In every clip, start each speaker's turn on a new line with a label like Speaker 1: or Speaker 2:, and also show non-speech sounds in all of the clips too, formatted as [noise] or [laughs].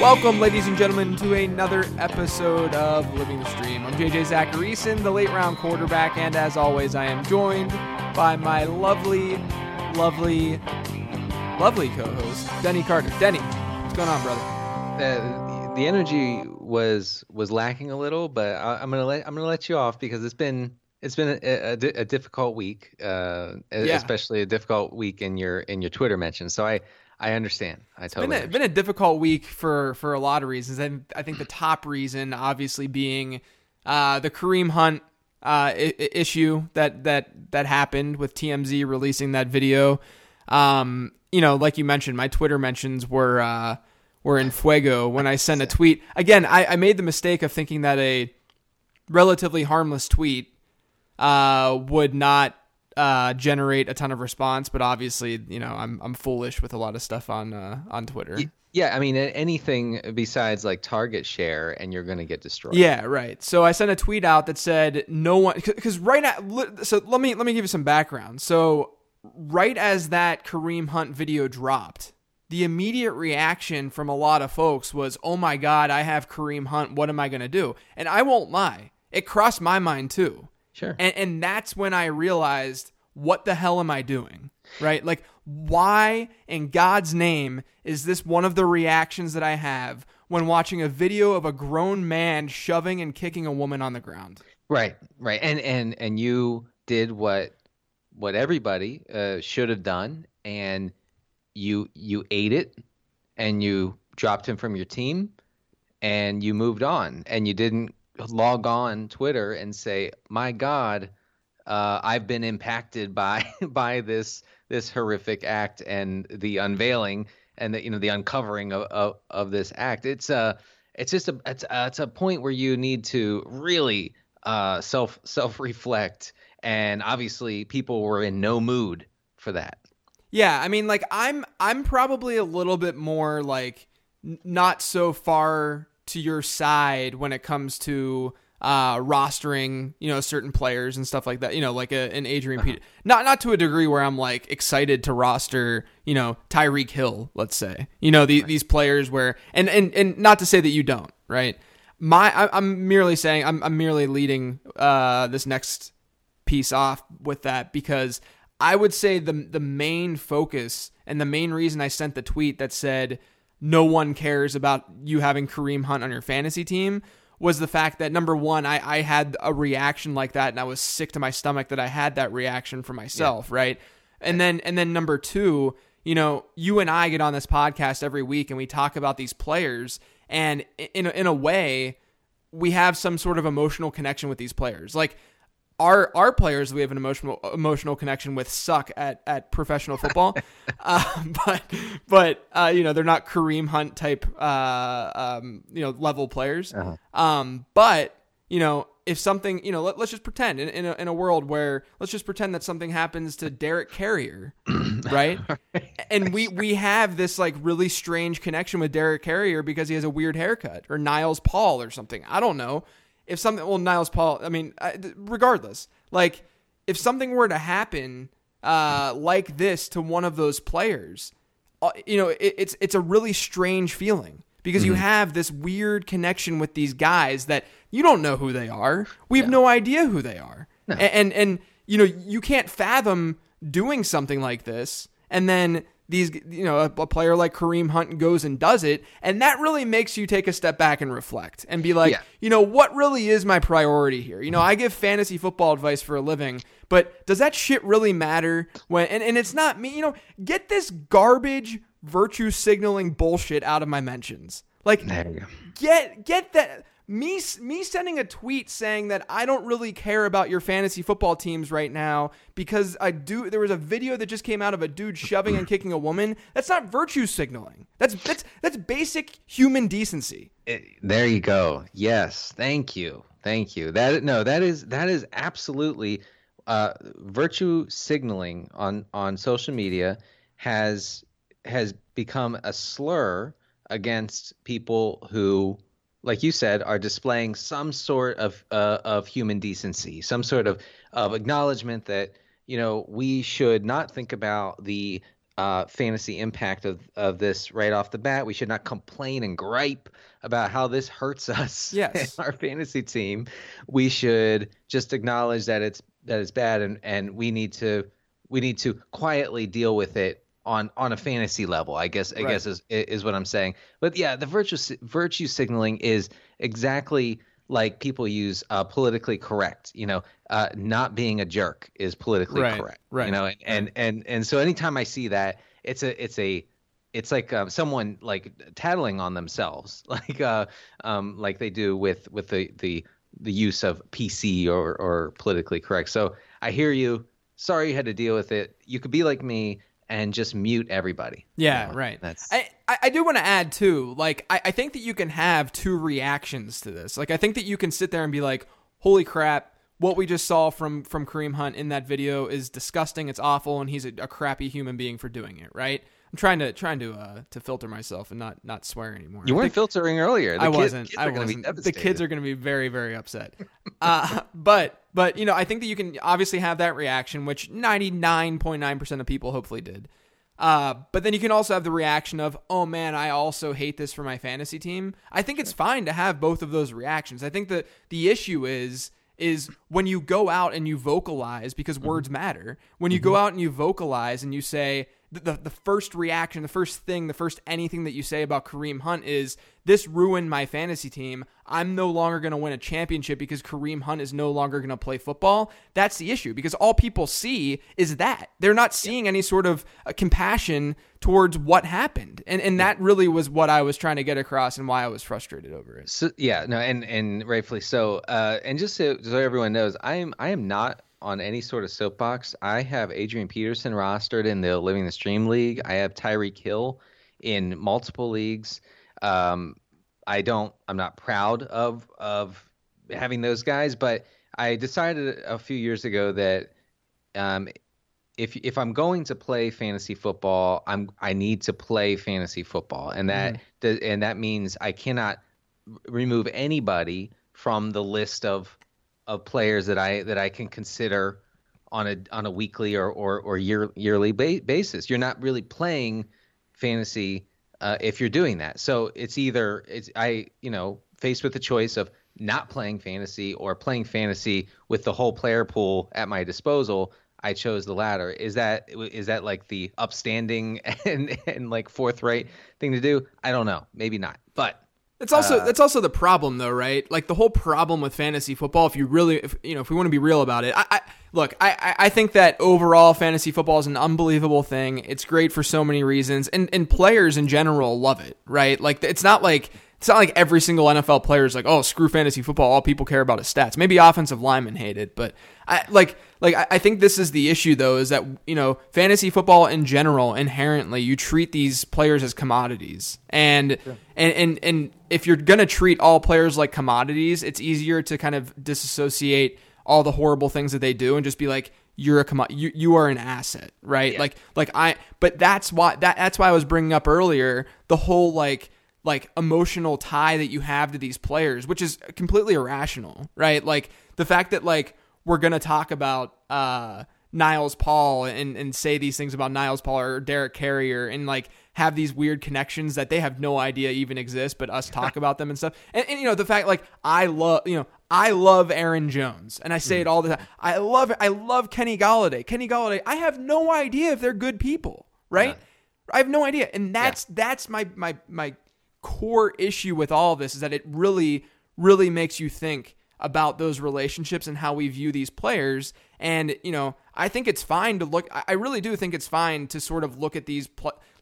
Speaker 1: Welcome, ladies and gentlemen, to another episode of Living the Stream. I'm JJ Zachariason, the late round quarterback, and as always, I am joined by my lovely, lovely, lovely co host, Denny Carter. Denny, what's going on, brother?
Speaker 2: uh, the energy was was lacking a little, but I, I'm gonna let I'm gonna let you off because it's been it's been a, a, a difficult week, uh,
Speaker 1: Yeah.
Speaker 2: especially a difficult week in your in your Twitter mentions. So I I understand. I
Speaker 1: It's
Speaker 2: totally
Speaker 1: been a, been a difficult week for, for a lot of reasons. And I think the top reason, obviously, being uh, the Kareem Hunt uh, I- issue that, that, that happened with TMZ releasing that video. Um, you know, like you mentioned, my Twitter mentions were uh, were in fuego when I sent a tweet. Again, I, I made the mistake of thinking that a relatively harmless tweet uh, would not uh, generate a ton of response, but obviously, you know, I'm I'm foolish with a lot of stuff on uh, on Twitter.
Speaker 2: yeah. I mean anything besides like target share, and you're gonna get destroyed.
Speaker 1: Yeah, right. So I sent a tweet out that said no one because right now. So let me let me give you some background. So right as that Kareem Hunt video dropped, the immediate reaction from a lot of folks was, "Oh my God, I have Kareem Hunt. What am I going to do?" And I won't lie, it crossed my mind too.
Speaker 2: Sure.
Speaker 1: And and that's when I realized, what the hell am I doing? Right? Like why in God's name is this one of the reactions that I have when watching a video of a grown man shoving and kicking a woman on the ground?
Speaker 2: Right, right, and and and you did what what everybody uh, should have done, and you you ate it, and you dropped him from your team, and you moved on, and you didn't log on Twitter and say, "My God, uh, I've been impacted by [laughs] by this this horrific act and the unveiling and the you know the uncovering of of, of this act." It's a it's just a it's, uh, it's a point where you need to really uh, self self reflect, and obviously people were in no mood for that.
Speaker 1: Yeah, I mean like I'm I'm probably a little bit more like not so far to your side when it comes to uh rostering, you know, certain players and stuff like that. You know, like a, an Adrian Peter. Not not to a degree where I'm like excited to roster, you know, Tyreek Hill, let's say. You know, the, these players where and and and not to say that you don't, right? My I, I'm merely saying I'm I'm merely leading uh this next piece off with that because I would say the the main focus and the main reason I sent the tweet that said no one cares about you having Kareem Hunt on your fantasy team was the fact that number one, I, I had a reaction like that and I was sick to my stomach that I had that reaction for myself, right? And then and then number two, you know, you and I get on this podcast every week and we talk about these players and in in a way we have some sort of emotional connection with these players. Like our our players we have an emotional emotional connection with suck at at professional football, [laughs] uh, but but uh, you know they're not Kareem Hunt type uh, um, you know level players. Um, but you know if something you know let, let's just pretend in in a, in a world where let's just pretend that something happens to Derek Carrier, [coughs] right? and we we have this like really strange connection with Derek Carrier because he has a weird haircut or Niles Paul or something. I don't know if something well Niles Paul I mean regardless like if something were to happen uh like this to one of those players uh, you know it, it's it's a really strange feeling because you have this weird connection with these guys that you don't know who they are. We have no idea who they are. And, and and you know you can't fathom doing something like this and then these you know a, a player like Kareem Hunt goes and does it and that really makes you take a step back and reflect and be like
Speaker 2: Yeah.
Speaker 1: you know what really is my priority here you know I give fantasy football advice for a living but does that shit really matter when and, and it's not me you know get this garbage virtue signaling bullshit out of my mentions like
Speaker 2: There you go.
Speaker 1: get get that me me sending a tweet saying that I don't really care about your fantasy football teams right now because I do there was a video that just came out of a dude shoving and kicking a woman. That's not virtue signaling. That's that's that's basic human decency.
Speaker 2: It, there you go. Yes, thank you. Thank you. That no, that is that is absolutely uh, virtue signaling on on social media has has become a slur against people who like you said, are displaying some sort of uh, of human decency, some sort of of acknowledgement that you know we should not think about the uh, fantasy impact of of this right off the bat. We should not complain and gripe about how this hurts us [laughs]
Speaker 1: yes.
Speaker 2: our fantasy team. We should just acknowledge that it's that it's bad and and we need to we need to quietly deal with it on on a fantasy level. I guess I right. guess is is what I'm saying. But yeah, the virtue virtue signaling is exactly like people use uh, politically correct. You know, uh, not being a jerk is politically
Speaker 1: right,
Speaker 2: correct.
Speaker 1: Right.
Speaker 2: You know, and, and and and so anytime I see that, it's a it's a it's like uh, someone like tattling on themselves, [laughs] like uh, um, like they do with with the the the use of PC or or politically correct. So I hear you. Sorry you had to deal with it. You could be like me and just mute everybody.
Speaker 1: Yeah,
Speaker 2: you know,
Speaker 1: right.
Speaker 2: That's
Speaker 1: I, I do want to add too, like I, I think that you can have two reactions to this. Like I think that you can sit there and be like, Holy crap, what we just saw from from Kareem Hunt in that video is disgusting, it's awful, and he's a, a crappy human being for doing it, right? I'm trying to trying to uh to filter myself and not not swear anymore.
Speaker 2: You weren't filtering earlier. The
Speaker 1: I wasn't.
Speaker 2: Kids
Speaker 1: I wasn't.
Speaker 2: Be
Speaker 1: the kids are going to be very very upset. [laughs] uh, but but you know I think that you can obviously have that reaction, which 99.9 percent of people hopefully did. Uh, but then you can also have the reaction of, oh man, I also hate this for my fantasy team. I think it's fine to have both of those reactions. I think that the issue is is when you go out and you vocalize because mm-hmm. words matter. When you mm-hmm. go out and you vocalize and you say, the, the first reaction, the first thing, the first anything that you say about Kareem Hunt is this ruined my fantasy team. I'm no longer going to win a championship because Kareem Hunt is no longer going to play football. That's the issue because all people see is that. They're not seeing any sort of uh, compassion towards what happened. And and that really was what I was trying to get across and why I was frustrated over it.
Speaker 2: So yeah, no and and rightfully so. Uh and just so, so everyone knows, I am I am not on any sort of soapbox. I have Adrian Peterson rostered in the Living the Stream League. I have Tyreek Hill in multiple leagues. Um, I don't. I'm not proud of of having those guys, but I decided a few years ago that um, if if I'm going to play fantasy football, I'm I need to play fantasy football, and that mm. does, and that means I cannot remove anybody from the list of of players that I that I can consider on a on a weekly or or, or year yearly ba- basis. You're not really playing fantasy uh, if you're doing that. So it's either it's I you know faced with the choice of not playing fantasy or playing fantasy with the whole player pool at my disposal. I chose the latter. Is that is that like the upstanding [laughs] and and like forthright thing to do? I don't know. Maybe not. But
Speaker 1: that's also uh, that's also the problem, though, right? Like the whole problem with fantasy football. If you really, if, you know, if we want to be real about it, I, I look, I, I think that overall fantasy football is an unbelievable thing. It's great for so many reasons, and and players in general love it, right? Like it's not like it's not like every single NFL player is like, oh, screw fantasy football. All people care about is stats. Maybe offensive linemen hate it, but I like like I think this is the issue though, is that you know fantasy football in general inherently you treat these players as commodities, and and and and if you're gonna treat all players like commodities, it's easier to kind of disassociate all the horrible things that they do and just be like you're a you you are an asset, right? Yeah. Like like I but that's why that that's why I was bringing up earlier the whole like like emotional tie that you have to these players, which is completely irrational, right? Like the fact that like we're gonna talk about uh Niles Paul and, and say these things about Niles Paul or Derek Carrier and like have these weird connections that they have no idea even exist, but us talk [laughs] about them and stuff. And, and, you know, the fact like I love, you know, I love Aaron Jones and I say mm. it all the time. I love I love Kenny Golladay. Kenny Golladay. I have no idea if they're good people, right? I have no idea. And that's yeah. that's my my my core issue with all of this is that it really, really makes you think about those relationships and how we view these players. And, you know, I think it's fine to look, I really do think it's fine to sort of look at these,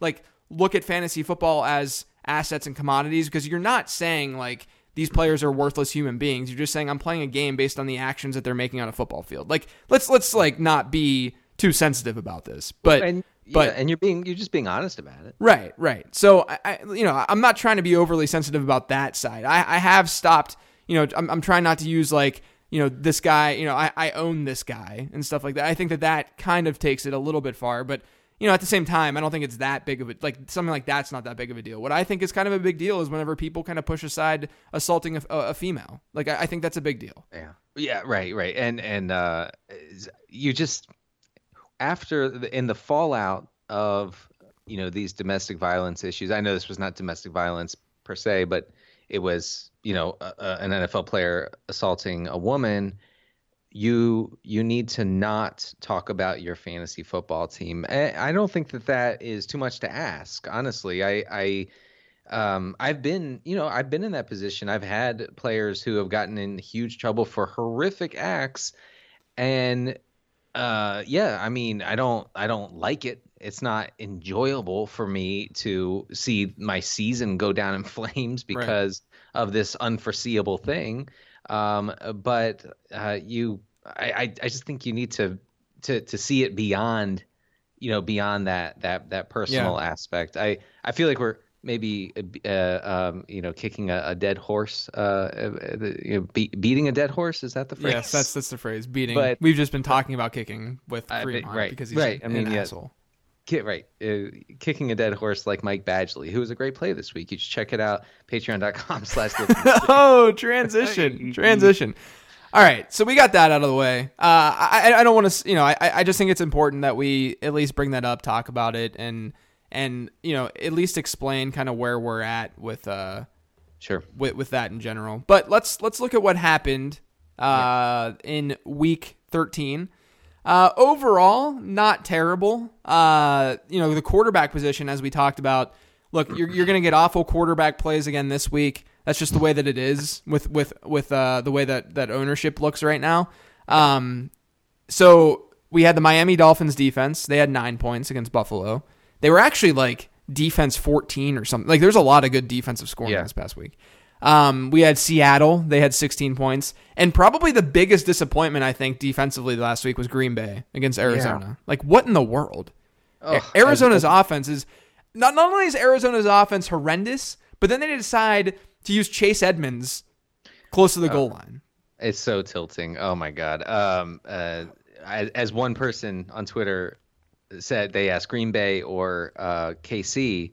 Speaker 1: like, look at fantasy football as assets and commodities because you're not saying, like, these players are worthless human beings. You're just saying I'm playing a game based on the actions that they're making on a football field. Like let's let's like not be too sensitive about this. But
Speaker 2: and,
Speaker 1: but
Speaker 2: yeah, and you're being you're just being honest about it.
Speaker 1: Right, right. So I, I you know I'm not trying to be overly sensitive about that side. I, I have stopped. You know I'm, I'm trying not to use like you know this guy. You know I, I own this guy and stuff like that. I think that that kind of takes it a little bit far, but you know, at the same time, I don't think it's that big of a like something like that's not that big of a deal. What I think is kind of a big deal is whenever people kind of push aside assaulting a, a female. Like I, I, think that's a big deal.
Speaker 2: Yeah, yeah, right, right, and and uh, you just after the, in the fallout of you know these domestic violence issues. I know this was not domestic violence per se, but it was you know a, a, an NFL player assaulting a woman you you need to not talk about your fantasy football team. I, don't think that that is too much to ask. Honestly, I I um, I've been you know I've been in that position. I've had players who have gotten in huge trouble for horrific acts, and uh, yeah, I mean I don't I don't like it. It's not enjoyable for me to see my season go down in [laughs] flames because right. of this unforeseeable thing. Um, but uh, you, I, I just think you need to to to see it beyond, you know, beyond that that that personal yeah. aspect. I I feel like we're maybe uh, um, you know kicking a, a dead horse uh, uh you know, be, beating a dead horse is that the phrase
Speaker 1: yes that's that's the phrase beating but we've just been talking about kicking with Fremont
Speaker 2: right
Speaker 1: because he's
Speaker 2: right
Speaker 1: an, I mean, an
Speaker 2: yeah.
Speaker 1: asshole
Speaker 2: Kit, right. Uh, kicking a dead horse like Mike Badgley, who was a great play this week. You should check it out. Patreon.com [laughs] slash [laughs]
Speaker 1: Oh, transition. [laughs] transition. All right. So we got that out of the way. Uh, I, I don't want to, you know, I, I just think it's important that we at least bring that up, talk about it, and, and, you know, at least explain kind of where we're at with, uh,
Speaker 2: sure,
Speaker 1: with, with that in general. But let's, let's look at what happened, uh, yeah. in week 13. Uh, overall, not terrible. Uh, you know, the quarterback position, as we talked about, look, you're, you're going to get awful quarterback plays again this week. That's just the way that it is with with with uh, the way that that ownership looks right now. Um, so we had the Miami Dolphins defense. They had nine points against Buffalo. They were actually like defense 14 or something. Like there's a lot of good defensive scoring yeah. this past week. Um, we had Seattle. They had 16 points. And probably the biggest disappointment, I think, defensively last week was Green Bay against Arizona. Yeah. Like, what in the world? Arizona's I, I, offense is not, not only is Arizona's offense horrendous, but then they decide to use Chase Edmonds close to the goal line.
Speaker 2: It's so tilting. Oh, my God. Um, uh, as one person on Twitter said, they asked Green Bay or uh, KC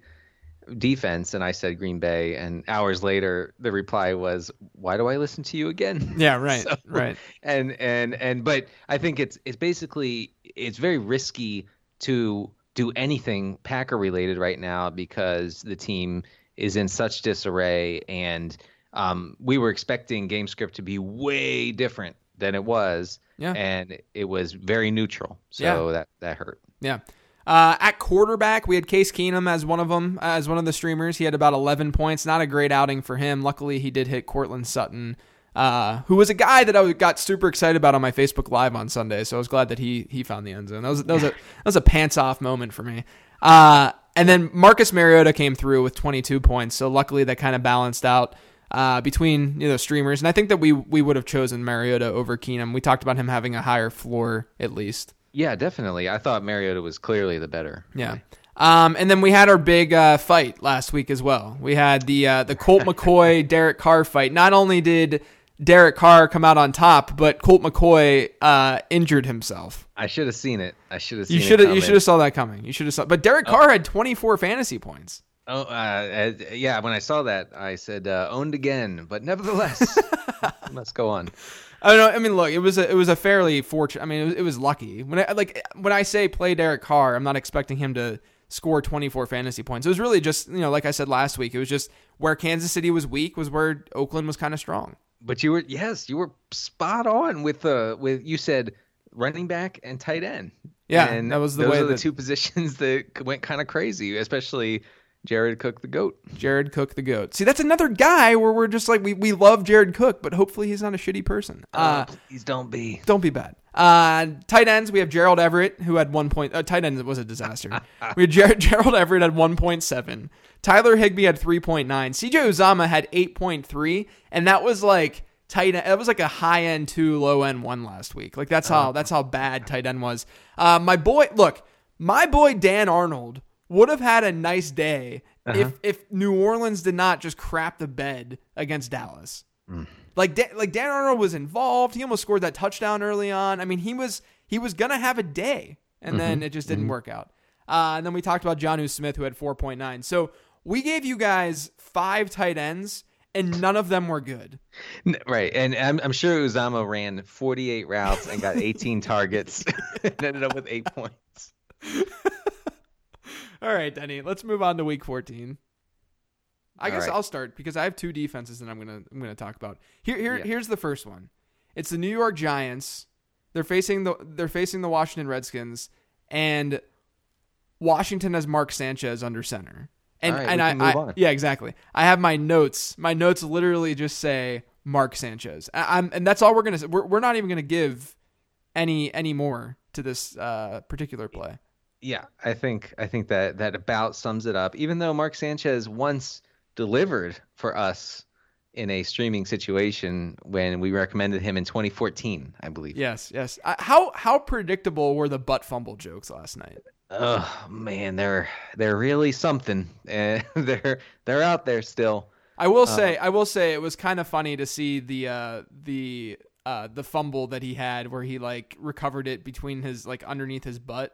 Speaker 2: defense and I said Green Bay and hours later the reply was why do I listen to you again?
Speaker 1: Yeah, [laughs] right. so, right.
Speaker 2: And and and but I think it's it's basically it's very risky to do anything Packer related right now because the team is in such disarray and um, we were expecting game script to be way different than it was yeah. and it was very neutral. So yeah. that that hurt.
Speaker 1: Yeah. Uh, at quarterback, we had Case Keenum as one of them, as one of the streamers. He had about 11 points. Not a great outing for him. Luckily, he did hit Courtland Sutton, uh, who was a guy that I got super excited about on my Facebook Live on Sunday. So I was glad that he he found the end zone. That was that was a that was a pants off moment for me. Uh, and then Marcus Mariota came through with 22 points. So luckily, that kind of balanced out. Uh, between you know streamers, and I think that we we would have chosen Mariota over Keenum. We talked about him having a higher floor at least.
Speaker 2: Yeah, definitely. I thought Mariota was clearly the better.
Speaker 1: Yeah. Um, and then we had our big uh, fight last week as well. We had the uh, the Colt McCoy [laughs] Derek Carr fight. Not only did Derek Carr come out on top, but Colt McCoy uh, injured himself.
Speaker 2: I should have seen it. I should have. You
Speaker 1: should have. You should have saw that coming. You should have saw. But Derek oh. Carr had 24 fantasy points.
Speaker 2: Oh, uh, yeah. When I saw that, I said uh, owned again. But nevertheless, [laughs] let's go on.
Speaker 1: I know. I mean, look, it was a, it was a fairly fortunate. I mean, it was, it was lucky. When I like when I say play Derek Carr, I'm not expecting him to score 24 fantasy points. It was really just you know, like I said last week, it was just where Kansas City was weak was where Oakland was kind of strong.
Speaker 2: But you were yes, you were spot on with the with you said running back and tight end.
Speaker 1: Yeah,
Speaker 2: and
Speaker 1: that was the
Speaker 2: those
Speaker 1: way
Speaker 2: are
Speaker 1: that...
Speaker 2: the two positions [laughs] that went kind of crazy, especially Jared Cook the goat.
Speaker 1: Jared Cook the goat. See, that's another guy where we're just like we, we love Jared Cook, but hopefully he's not a shitty person. Uh,
Speaker 2: please don't be.
Speaker 1: don't be bad. Uh, tight ends, we have Gerald Everett, who had one point. Uh, tight end was a disaster. [laughs] we had Ger- Gerald Everett had one point seven. Tyler Higbee had three point nine. CJ Uzomah had eight point three, and that was like tight. That was like a high end two, low end one last week. Like that's how that's how bad tight end was. Uh, my boy, look, my boy Dan Arnold would have had a nice day uh-huh. if if New Orleans did not just crap the bed against Dallas. Mm. Like Dan, like Dan Arnold was involved. He almost scored that touchdown early on. I mean, he was he was gonna have a day, and then mm-hmm. it just didn't mm-hmm. work out. Uh, and then we talked about Jonnu Smith, who had four point nine. So we gave you guys five tight ends, and none of them were good.
Speaker 2: Right, and I'm, I'm sure Uzomah ran 48 routes and got 18 targets [laughs] and ended up with eight points. [laughs]
Speaker 1: All right, Denny, let's move on to week 14. I
Speaker 2: All
Speaker 1: guess
Speaker 2: right.
Speaker 1: I'll start because I have two defenses that I'm gonna I'm gonna talk about. Here here
Speaker 2: Yeah.
Speaker 1: here's the first one. It's the New York Giants. They're facing the they're facing the Washington Redskins, and Washington has Mark Sanchez under center. And
Speaker 2: right,
Speaker 1: and I, I yeah exactly. I have my notes. My notes literally just say Mark Sanchez. I, I'm and that's all we're gonna say. We're we're not even gonna give any any more to this uh, particular play.
Speaker 2: Yeah, I think I think that that about sums it up. Even though Mark Sanchez once delivered for us in a streaming situation when we recommended him in 2014, I believe.
Speaker 1: Yes, yes. Uh, how how predictable were the butt fumble jokes last night?
Speaker 2: Oh man, they're they're really something. And [laughs] they're they're out there still.
Speaker 1: I will say, I will say, it was kind of funny to see the uh, the uh, the fumble that he had, where he like recovered it between his like underneath his butt,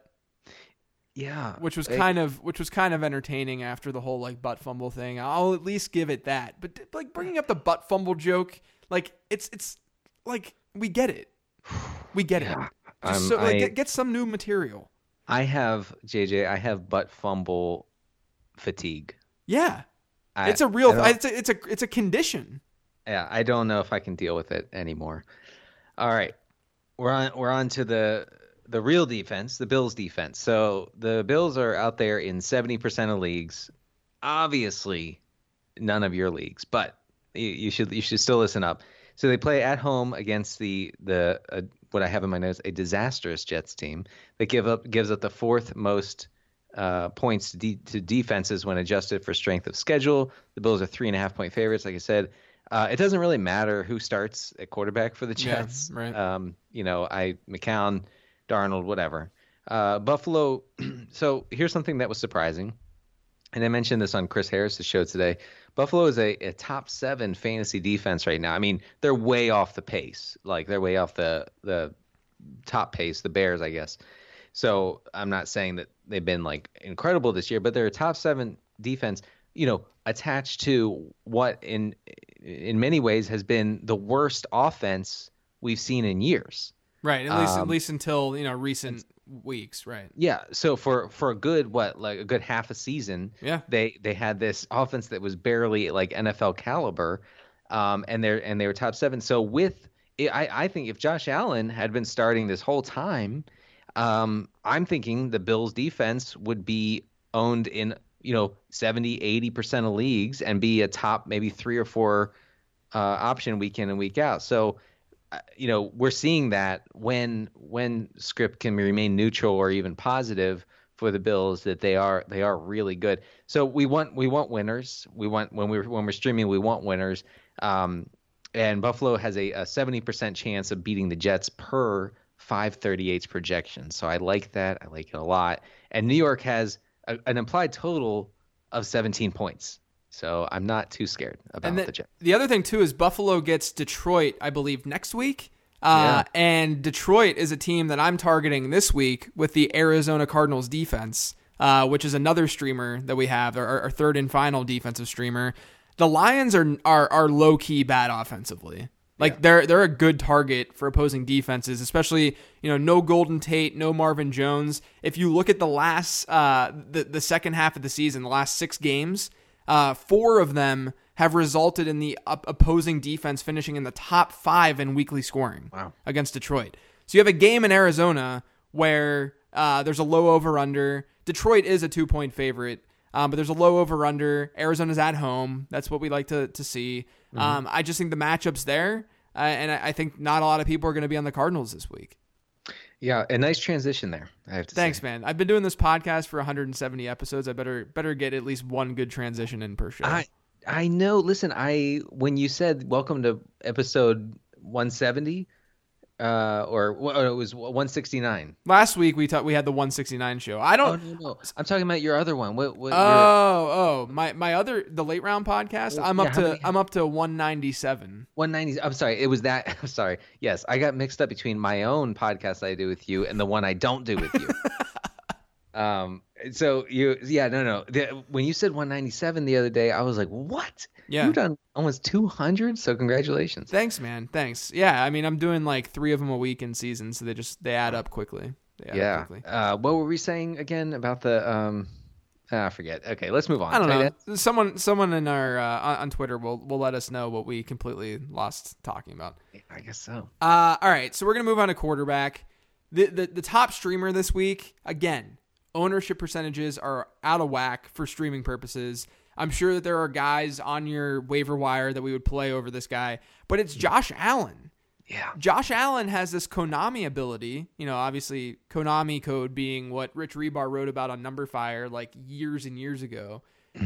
Speaker 2: Yeah,
Speaker 1: which was
Speaker 2: They-
Speaker 1: kind of which was kind of entertaining after the whole like butt fumble thing. I'll at least give it that. But like bringing up the butt fumble joke, like it's it's like we get it, we get it.
Speaker 2: Yeah,
Speaker 1: Just
Speaker 2: I'm-
Speaker 1: so like
Speaker 2: I-
Speaker 1: get, get some new material.
Speaker 2: I have JJ. I have butt fumble fatigue.
Speaker 1: Yeah,
Speaker 2: I,
Speaker 1: it's a real. It's a it's a it's a condition.
Speaker 2: yeah, I don't know if I can deal with it anymore. All right, we're on. We're on to the the real defense, the Bills defense. So the Bills are out there in seventy percent of leagues. Obviously, none of your leagues, but you, you should you should still listen up. So they play at home against the the uh, what I have in my notes a disastrous Jets team that give up gives up the fourth most uh, points to, de- to defenses when adjusted for strength of schedule. The Bills are three and a half point favorites. Like I said, uh, it doesn't really matter who starts at quarterback for the
Speaker 1: Yeah,
Speaker 2: Jets.
Speaker 1: right.
Speaker 2: Um, you know, I McCown, Darnold, whatever. Uh, Buffalo. [clears throat] so here's something that was surprising, and I mentioned this on Chris Harris's show today. Buffalo is a, a top seven fantasy defense right now. I mean, they're way off the pace. Like they're way off the the top pace. The Bears, I guess. So I'm not saying that they've been like incredible this year, but they're a top seven defense. You know, attached to what in in many ways has been the worst offense we've seen in years.
Speaker 1: Right. At least at
Speaker 2: Um,
Speaker 1: least until you know recent weeks. Right.
Speaker 2: Yeah. So for for a good what like a good half a season,
Speaker 1: Yeah.
Speaker 2: they they had this offense that was barely like NFL caliber, um, and they're and they were top seven. So with I I think if Josh Allen had been starting this whole time, um, I'm thinking the Bills defense would be owned in you know 70 80 percent of leagues and be a top maybe three or four uh, option week in and week out. So you know we're seeing that when when script can remain neutral or even positive for the Bills that they are they are really good. So we want we want winners. We want when we when we're streaming we want winners. Um, and Buffalo has a, a 70% chance of beating the Jets per 538's projection. So I like that. I like it a lot. And New York has a, an implied total of 17 points. So I'm not too scared about
Speaker 1: And
Speaker 2: the Jets.
Speaker 1: the other thing too is Buffalo gets Detroit, I believe, next week. Uh, And Detroit is a team that I'm targeting this week with the Arizona Cardinals defense, uh, which is another streamer that we have, our, our third and final defensive streamer. The Lions are are, are low key bad offensively. Like they're they're a good target for opposing defenses, especially you know no Golden Tate, no Marvin Jones. If you look at the last uh, the the second half of the season, the last six games, uh, four of them have resulted in the op- opposing defense finishing in the top five in weekly scoring
Speaker 2: Wow.
Speaker 1: against Detroit. So you have a game in Arizona where uh, there's a low over under. Detroit is a two point favorite. Um, but there's a low over under. Arizona's at home. That's what we like to to see.
Speaker 2: Mm-hmm.
Speaker 1: Um, I just think the matchups there, uh, and I, I think not a lot of people are going to be on the Cardinals this week.
Speaker 2: Yeah, a nice transition there. I have to
Speaker 1: Thanks,
Speaker 2: say.
Speaker 1: man. I've been doing this podcast for 170 episodes. I better better get at least one good transition in per show.
Speaker 2: I I know. Listen, I when you said welcome to episode 170, uh, or well, it was 169.
Speaker 1: Last week we talked. We had the 169 show. I
Speaker 2: Oh
Speaker 1: don't.
Speaker 2: no, no, I'm talking about your other one. What? what your-
Speaker 1: Oh, oh, my my other the late round podcast. I'm
Speaker 2: Yeah,
Speaker 1: up to
Speaker 2: many-
Speaker 1: I'm up to 197.
Speaker 2: 190. I'm sorry. It was that. [laughs] I'm sorry. Yes, I got mixed up between my own podcast I do with you and the one I don't do with you. [laughs] um. So you, yeah, no, no. The, when you said 197 the other day, I was like, what?
Speaker 1: Yeah.
Speaker 2: You've done almost 200. So congratulations.
Speaker 1: Thanks, man. Thanks. Yeah, I mean I'm doing like three of them a week in season, so they just they add up quickly. Add up
Speaker 2: yeah.
Speaker 1: quickly.
Speaker 2: Uh, what were we saying again about the um? ah, I forget. Okay, let's move on.
Speaker 1: I don't
Speaker 2: Tight
Speaker 1: know. Someone someone in our uh, on, on Twitter will will let us know what we completely lost talking about.
Speaker 2: I guess so.
Speaker 1: Uh, all right, so we're gonna move on to quarterback. The, the the top streamer this week again. Ownership percentages are out of whack for streaming purposes. I'm sure that there are guys on your waiver wire that we would play over this guy, but it's Josh Allen.
Speaker 2: Yeah.
Speaker 1: Josh Allen has this Konami ability, you know, obviously Konami code being what Rich Hribar wrote about on Numberfire like years and years ago.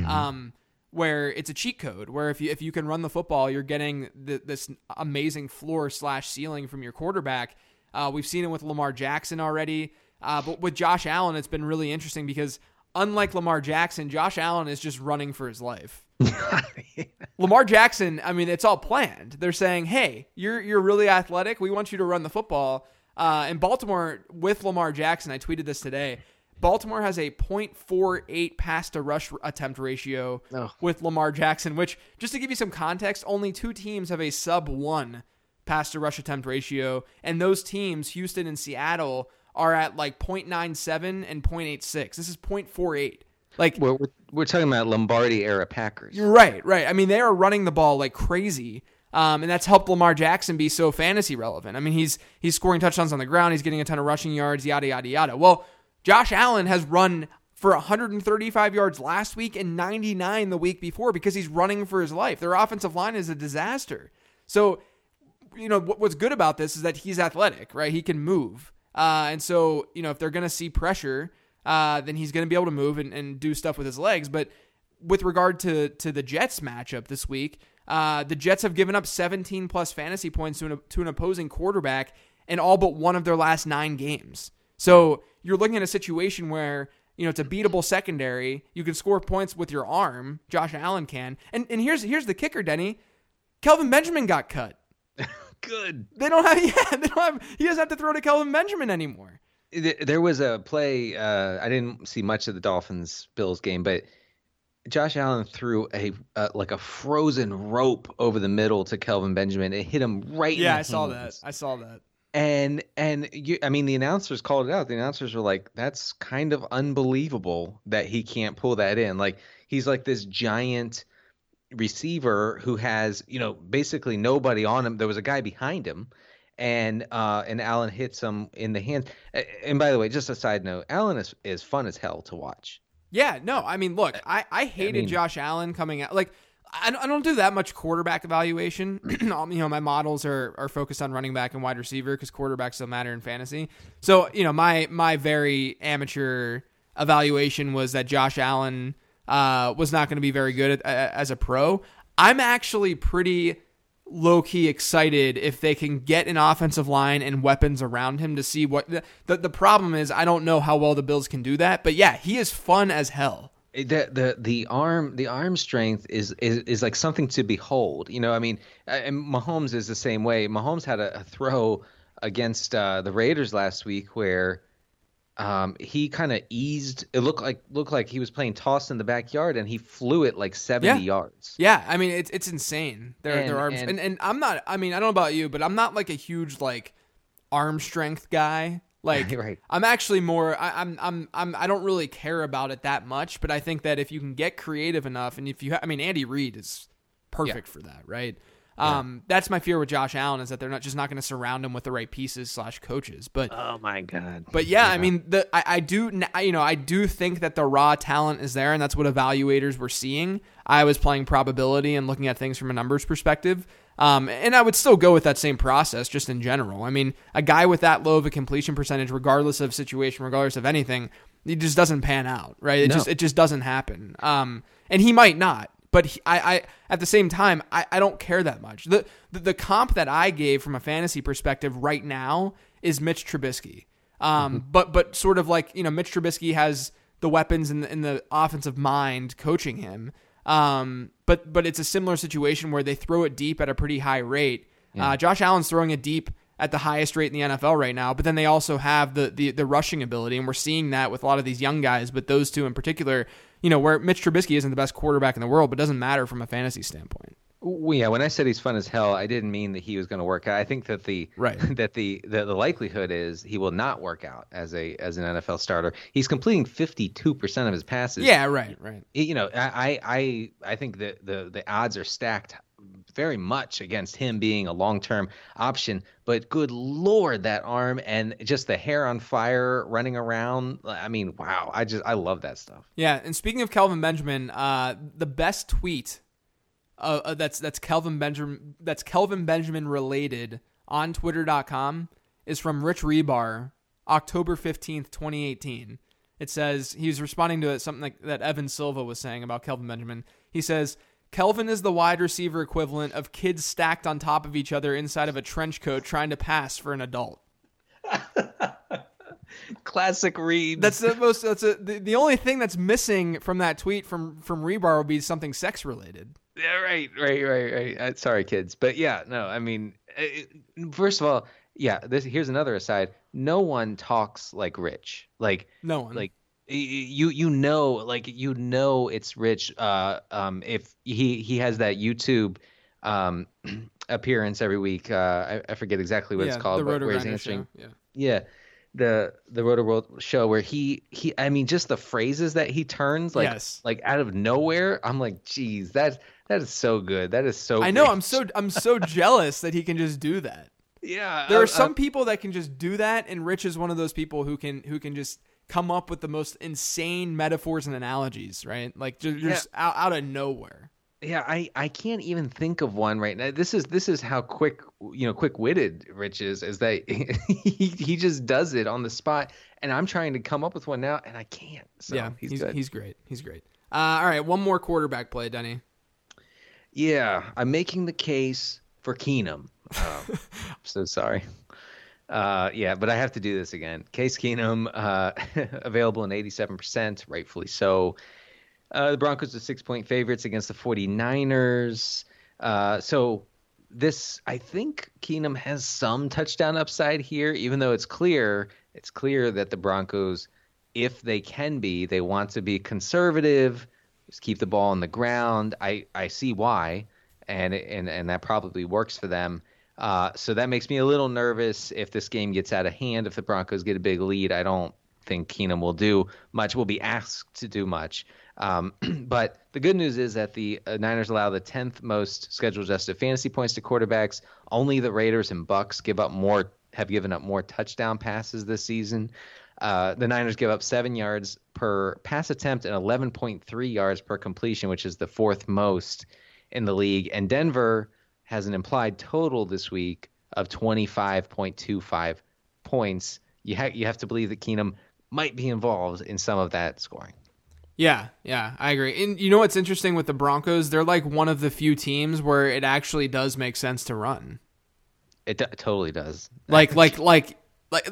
Speaker 1: Um, where it's a cheat code where if you if you can run the football, you're getting the, this amazing floor slash ceiling from your quarterback. Uh, we've seen it with Lamar Jackson already, uh, but with Josh Allen, it's been really interesting because unlike Lamar Jackson, Josh Allen is just running for his life. [laughs] Lamar Jackson, I mean, it's all planned. They're saying, "Hey, you're you're really athletic. We want you to run the football." Uh, in Baltimore with Lamar Jackson, I tweeted this today. Baltimore has a .48 pass to rush attempt ratio
Speaker 2: Oh.
Speaker 1: with Lamar Jackson, which just to give you some context, only two teams have a sub 1 pass to rush attempt ratio, and those teams, Houston and Seattle, are at like .97 and .86. This is .48. Like
Speaker 2: We're, we're, we're talking about Lombardi era Packers.
Speaker 1: Right, right. I mean, they are running the ball like crazy. Um, and that's helped Lamar Jackson be so fantasy relevant. I mean, he's he's scoring touchdowns on the ground, he's getting a ton of rushing yards, yada yada yada. Well, Josh Allen has run for 135 yards last week and 99 the week before because he's running for his life. Their offensive line is a disaster. So, you know, what's good about this is that he's athletic, right? He can move. Uh, and so, you know, if they're going to see pressure, uh, then he's going to be able to move and, and do stuff with his legs. But with regard to to the Jets matchup this week, uh, the Jets have given up 17 plus fantasy points to an, to an opposing quarterback in all but one of their last nine games. So you're looking at a situation where you know it's a beatable secondary. You can score points with your arm. Josh Allen can. And and here's here's the kicker, Denny. Kelvin Benjamin got cut. [laughs]
Speaker 2: Good.
Speaker 1: They don't have [laughs] yeah. They don't have. He doesn't have to throw to Kelvin Benjamin anymore.
Speaker 2: There was a play. Uh, I didn't see much of the Dolphins Bills game, but Josh Allen threw a uh, like a frozen rope over the middle to Kelvin Benjamin. It hit him right. in
Speaker 1: Yeah,
Speaker 2: the
Speaker 1: I saw that. I saw that.
Speaker 2: And and you, I mean, the announcers called it out. The announcers were like, "That's kind of unbelievable that he can't pull that in." Like he's like this giant receiver who has you know basically nobody on him. There was a guy behind him, and uh and Allen hits him in the hand. And by the way, just a side note, Allen is is fun as hell to watch.
Speaker 1: Yeah, no, I mean, look, I, I hated
Speaker 2: mean-
Speaker 1: Josh Allen coming out. Like, I, I don't do that much quarterback evaluation. [clears throat] You know, my models are, are focused on running back and wide receiver because quarterbacks don't matter in fantasy. So, you know, my my very amateur evaluation was that Josh Allen uh, was not going to be very good at, a- as a pro. I'm actually pretty low key excited if they can get an offensive line and weapons around him to see what the, the the problem is. I don't know how well the Bills can do that, but yeah, he is fun as hell.
Speaker 2: the the the arm the arm strength is is is like something to behold. You know, I mean, uh, and Mahomes is the same way. Mahomes had a, a throw against uh, the Raiders last week where um, he kind of eased. It looked like looked like he was playing toss in the backyard, and he flew it like seventy
Speaker 1: Yeah.
Speaker 2: yards.
Speaker 1: Yeah, I mean it's it's insane. Their
Speaker 2: And-
Speaker 1: their arms
Speaker 2: and-
Speaker 1: and, and I'm not. I mean I don't know about you, but I'm not like a huge like arm strength guy. Like [laughs]
Speaker 2: Right.
Speaker 1: I'm actually more. I, I'm I'm I'm I don't really care about it that much. But I think that if you can get creative enough, and if you, ha- I mean Andy Reid is perfect for that, right? Um, that's my fear with Josh Allen is that they're not just not going to surround him with the right pieces slash coaches. But
Speaker 2: Oh my god.
Speaker 1: but yeah, I mean, the I, I do n- I- you know I do think that the raw talent is there, and that's what evaluators were seeing. I was playing probability and looking at things from a numbers perspective. Um, and I would still go with that same process just in general. I mean, a guy with that low of a completion percentage, regardless of situation, regardless of anything, he just doesn't pan out, right? It
Speaker 2: No.
Speaker 1: just it just doesn't happen. Um, and he might not, but he, I, I at the same time, I, I don't care that much. The, the the comp that I gave from a fantasy perspective right now is Mitch Trubisky. Um, but but sort of like you know, Mitch Trubisky has the weapons in the, in the offensive mind coaching him. Um, but but it's a similar situation where they throw it deep at a pretty high rate. Uh, Josh Allen's throwing it deep at the highest rate in the NFL right now, but then they also have the, the the rushing ability, and we're seeing that with a lot of these young guys. But those two in particular, you know, where Mitch Trubisky isn't the best quarterback in the world, but doesn't matter from a fantasy standpoint.
Speaker 2: Well, yeah, when I said he's fun as hell, I didn't mean that he was going to work out. I think that the
Speaker 1: Right. [laughs]
Speaker 2: that the, the the likelihood is he will not work out as a as an NFL starter. He's completing fifty two percent of his passes.
Speaker 1: Yeah, right, right.
Speaker 2: you know, I I I think that the the odds are stacked very much against him being a long term option. But good lord, that arm and just the hair on fire running around. I mean, wow! I just I love that stuff.
Speaker 1: Yeah, and speaking of Kelvin Benjamin, uh, the best tweet uh, uh, that's that's Kelvin Benjamin that's Kelvin Benjamin related on Twitter.com is from Rich Hribar, October fifteenth, twenty eighteen. It says he was responding to something like, that Evan Silva was saying about Kelvin Benjamin. He says. Kelvin is the wide receiver equivalent of kids stacked on top of each other inside of a trench coat trying to pass for an adult. [laughs]
Speaker 2: Classic Reed.
Speaker 1: That's the most. That's a, the, the only thing that's missing from that tweet from from Hribar would be something sex related.
Speaker 2: Yeah, right, right, right, right. Uh, sorry, kids, but yeah, no. I mean, uh, first of all, yeah. This here's another aside. No one talks like Rich. Like,
Speaker 1: No one.
Speaker 2: like you you know, like you know, it's Rich. Uh, um, if he he has that YouTube um [clears throat] appearance every week. Uh, I, I forget exactly what
Speaker 1: yeah,
Speaker 2: it's called,
Speaker 1: the
Speaker 2: but where he's answering.
Speaker 1: show. Yeah.
Speaker 2: Yeah. The the Roto World show where he he I mean just the phrases that he turns like
Speaker 1: Yes.
Speaker 2: like out of nowhere I'm like geez that that is so good that is so
Speaker 1: I know.
Speaker 2: great.
Speaker 1: I'm so I'm so jealous that he can just do that.
Speaker 2: yeah
Speaker 1: There
Speaker 2: I-
Speaker 1: are some people that can just do that, and Rich is one of those people who can who can just come up with the most insane metaphors and analogies, right? Like ju- just, out, out of nowhere.
Speaker 2: Yeah, I, I can't even think of one right now. This is this is how quick you know quick witted Rich is is that [laughs] he he just does it on the spot, and I'm trying to come up with one now, and I can't. So
Speaker 1: yeah,
Speaker 2: he's,
Speaker 1: he's
Speaker 2: good.
Speaker 1: he's great. He's great. Uh, all right, one more quarterback play, Denny.
Speaker 2: Yeah, I'm making the case for Keenum. Oh, I'm so sorry. [laughs] Uh, yeah, but I have to do this again. Case Keenum, uh, [laughs] available in 87%, rightfully so. Uh, the Broncos are six point favorites against the 49ers. Uh, so this, I think Keenum has some touchdown upside here, even though it's clear, it's clear that the Broncos, if they can be, they want to be conservative, just keep the ball on the ground. I, I see why, and and and that probably works for them. Uh, so that makes me a little nervous if this game gets out of hand. If the Broncos get a big lead, I don't think Keenum will do much. Will be asked to do much. Um, [clears throat] but the good news is that the uh, Niners allow the 10th most schedule adjusted fantasy points to quarterbacks. Only the Raiders and Bucks give up more have given up more touchdown passes this season. Uh, the Niners give up seven yards per pass attempt and 11.3 yards per completion, which is the fourth most in the league. And Denver has an implied total this week of 25.25 points. You, ha- you have to believe that Keenum might be involved in some of that scoring.
Speaker 1: Yeah, yeah, I agree. And you know what's interesting with the Broncos? They're like one of the few teams where it actually does make sense to run.
Speaker 2: It d- totally does.
Speaker 1: Like, like, like, like.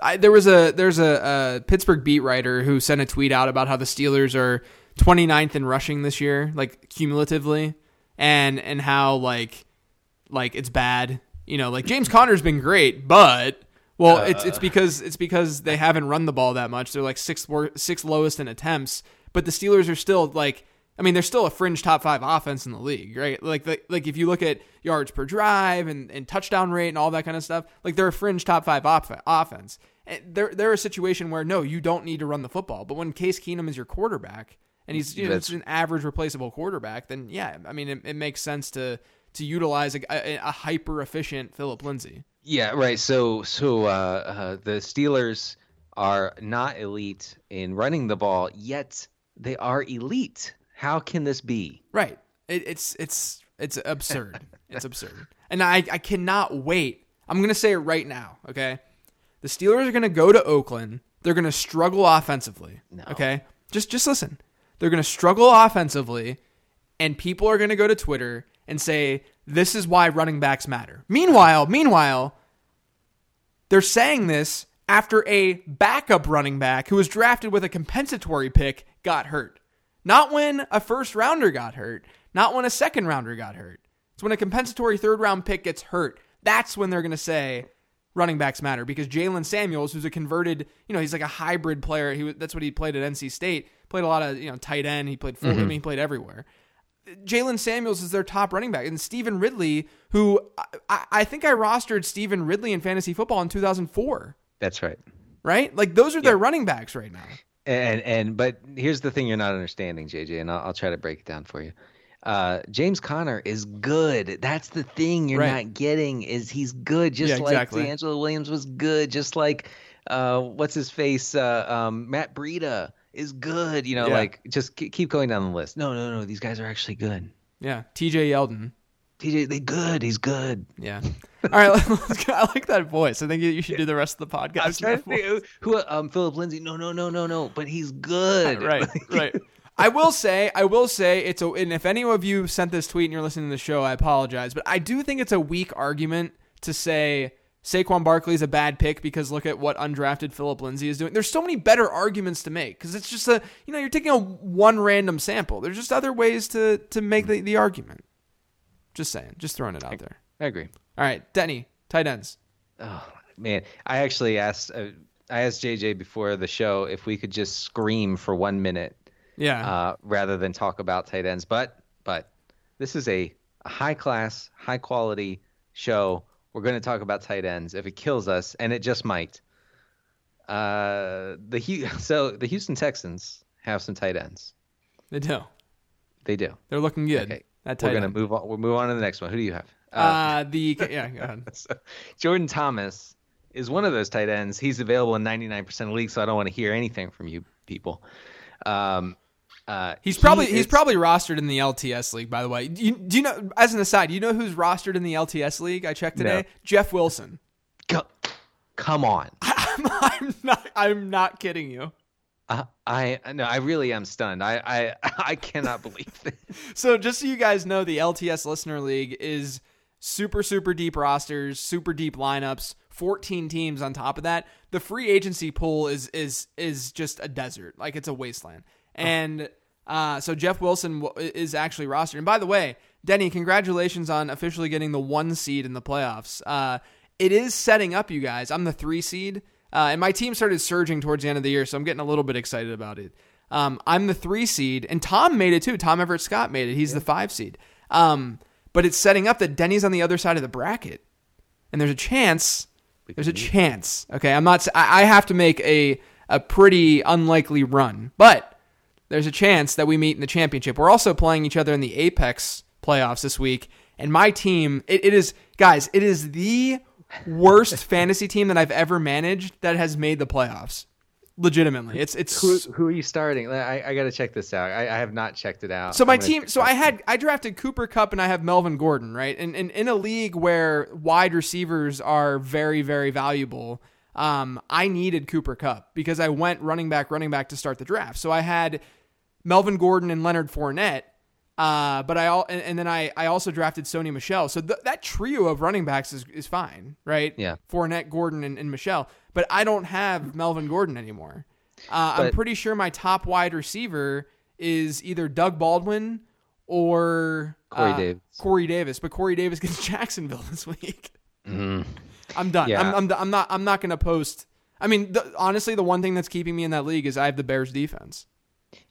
Speaker 1: I, there was a there's a, a Pittsburgh beat writer who sent a tweet out about how the Steelers are 29th in rushing this year, like cumulatively, and and how like like it's bad. You know, like James Conner's been great, but well, it's it's uh. because it's because they haven't run the ball that much. They're like sixth wor- sixth lowest in attempts, but the Steelers are still like I mean, they're still a fringe top five offense in the league, right? Like the, like if you look at yards per drive and, and touchdown rate and all that kind of stuff, like they're a fringe top five off- offense. And they're they're a situation where no, you don't need to run the football. But when Case Keenum is your quarterback and he's you know, it's an average replaceable quarterback, then yeah, I mean it, it makes sense to to utilize a, a, a hyper efficient Phillip Lindsay.
Speaker 2: Yeah, right. So so uh, uh, the Steelers are not elite in running the ball, yet they are elite. How can this be?
Speaker 1: Right. It, it's it's it's absurd. [laughs] it's absurd. And I I cannot wait. I'm gonna say it right now. Okay, the Steelers are gonna go to Oakland. They're gonna struggle offensively.
Speaker 2: No.
Speaker 1: Okay, just just listen. They're gonna struggle offensively, and people are gonna go to Twitter and say this is why running backs matter. Meanwhile, meanwhile, they're saying this after a backup running back who was drafted with a compensatory pick got hurt. Not when a first rounder got hurt, not when a second rounder got hurt. It's when a compensatory third round pick gets hurt. That's when they're going to say running backs matter because Jaylen Samuels, who's a converted, you know, he's like a hybrid player. He that's what he played at NC State. Played a lot of you know tight end. He played full. I mm-hmm. mean, he played everywhere. Jaylen Samuels is their top running back, and Stevan Ridley, who I, I think I rostered Stevan Ridley in fantasy football in 2004.
Speaker 2: That's right.
Speaker 1: Right, like those are their running backs right now.
Speaker 2: And and but here's the thing you're not understanding, JJ, and I'll, I'll try to break it down for you. Uh, James Conner is good. That's the thing you're
Speaker 1: Right.
Speaker 2: not getting is he's good, just
Speaker 1: Yeah,
Speaker 2: like
Speaker 1: exactly.
Speaker 2: DeAngelo Williams was good, just like uh, what's his face, uh, um, Matt Breida is good. You know,
Speaker 1: Yeah.
Speaker 2: like just keep going down the list. No, no, no, these guys are actually good.
Speaker 1: Yeah, T.J. Yeldon.
Speaker 2: TJ, they good. He's good.
Speaker 1: Yeah. All right. [laughs] I like that voice. I think you should do the rest of the podcast.
Speaker 2: I'm trying to [laughs] think who, um, Phillip Lindsay. No, no, no, no, no. But he's good. [laughs]
Speaker 1: right, right. I will say, I will say, it's a. And if any of you sent this tweet and you're listening to the show, I apologize, but I do think it's a weak argument to say Saquon Barkley is a bad pick because look at what undrafted Phillip Lindsay is doing. There's so many better arguments to make because it's just a, you know, you're taking a one random sample. There's just other ways to to make the, the argument. Just saying, just throwing it out there.
Speaker 2: I agree.
Speaker 1: All right, Denny, tight ends.
Speaker 2: Oh man, I actually asked uh, I asked JJ before the show if we could just scream for one minute
Speaker 1: Yeah,
Speaker 2: uh, rather than talk about tight ends. But but this is a, a high class, high quality show. We're going to talk about tight ends if it kills us, and it just might. Uh, the [laughs] so the Houston Texans have some tight ends.
Speaker 1: they do.
Speaker 2: They do.
Speaker 1: They're looking good.
Speaker 2: Okay,
Speaker 1: That
Speaker 2: we're gonna move on. We'll move on to the next one. Who do you have?
Speaker 1: Uh, the [laughs] yeah, go ahead.
Speaker 2: So, Jordan Thomas is one of those tight ends. He's available in 99% of leagues, so I don't want to hear anything from you people. Um, uh,
Speaker 1: He's
Speaker 2: he
Speaker 1: probably he's probably rostered in the LTS league. By the way, do you, do you know? As an aside, you know who's rostered in the LTS league? I checked today.
Speaker 2: No.
Speaker 1: Jeff Wilson.
Speaker 2: Go- come on.
Speaker 1: I'm, [laughs] I'm not. I'm not kidding you.
Speaker 2: Uh, I no, I really am stunned. I I, [laughs] I cannot believe it. [laughs]
Speaker 1: So just so you guys know, the LTS listener league is super super deep rosters, super deep lineups, 14 teams on top of that. The free agency pool is is is just a desert, like it's a wasteland. And uh, so Jeff Wilson is actually rostered. And by the way, Denny, congratulations on officially getting the one seed in the playoffs. Uh, it is setting up, you guys. I'm the three seed. Uh, and my team started surging towards the end of the year, so I'm getting a little bit excited about it. Um, I'm the three seed, and Tom made it too. Tom Everett Scott made it. He's the five seed. Um, but it's setting up that Denny's on the other side of the bracket, and there's a chance. There's a chance. Okay, I'm not. I have to make a a pretty unlikely run, but there's a chance that we meet in the championship. We're also playing each other in the Apex playoffs this week, and my team. It, it is guys. It is the worst [laughs] fantasy team that I've ever managed that has made the playoffs. Legitimately, it's it's
Speaker 2: Who who are you starting? I I got to check this out. I, I have not checked it out.
Speaker 1: So my team, so I had I drafted Cooper Kupp and I have Melvin Gordon, right? And, and in a league where wide receivers are very very valuable, um, I needed Cooper Kupp because I went running back running back to start the draft. So I had Melvin Gordon and Leonard Fournette. Uh, but I all and, and then I, I also drafted Sony Michel. So th- that trio of running backs is, is fine, right?
Speaker 2: Yeah.
Speaker 1: Fournette, Gordon, and, and Michel. But I don't have Melvin Gordon anymore. Uh, I'm pretty sure my top wide receiver is either Doug Baldwin or
Speaker 2: Corey
Speaker 1: uh,
Speaker 2: Davis.
Speaker 1: Corey Davis, but Corey Davis gets [laughs] Jacksonville this week. I'm done.
Speaker 2: Yeah.
Speaker 1: I'm, I'm, I'm not. I'm not going to post. I mean, the, honestly, the one thing that's keeping me in that league is I have the Bears defense,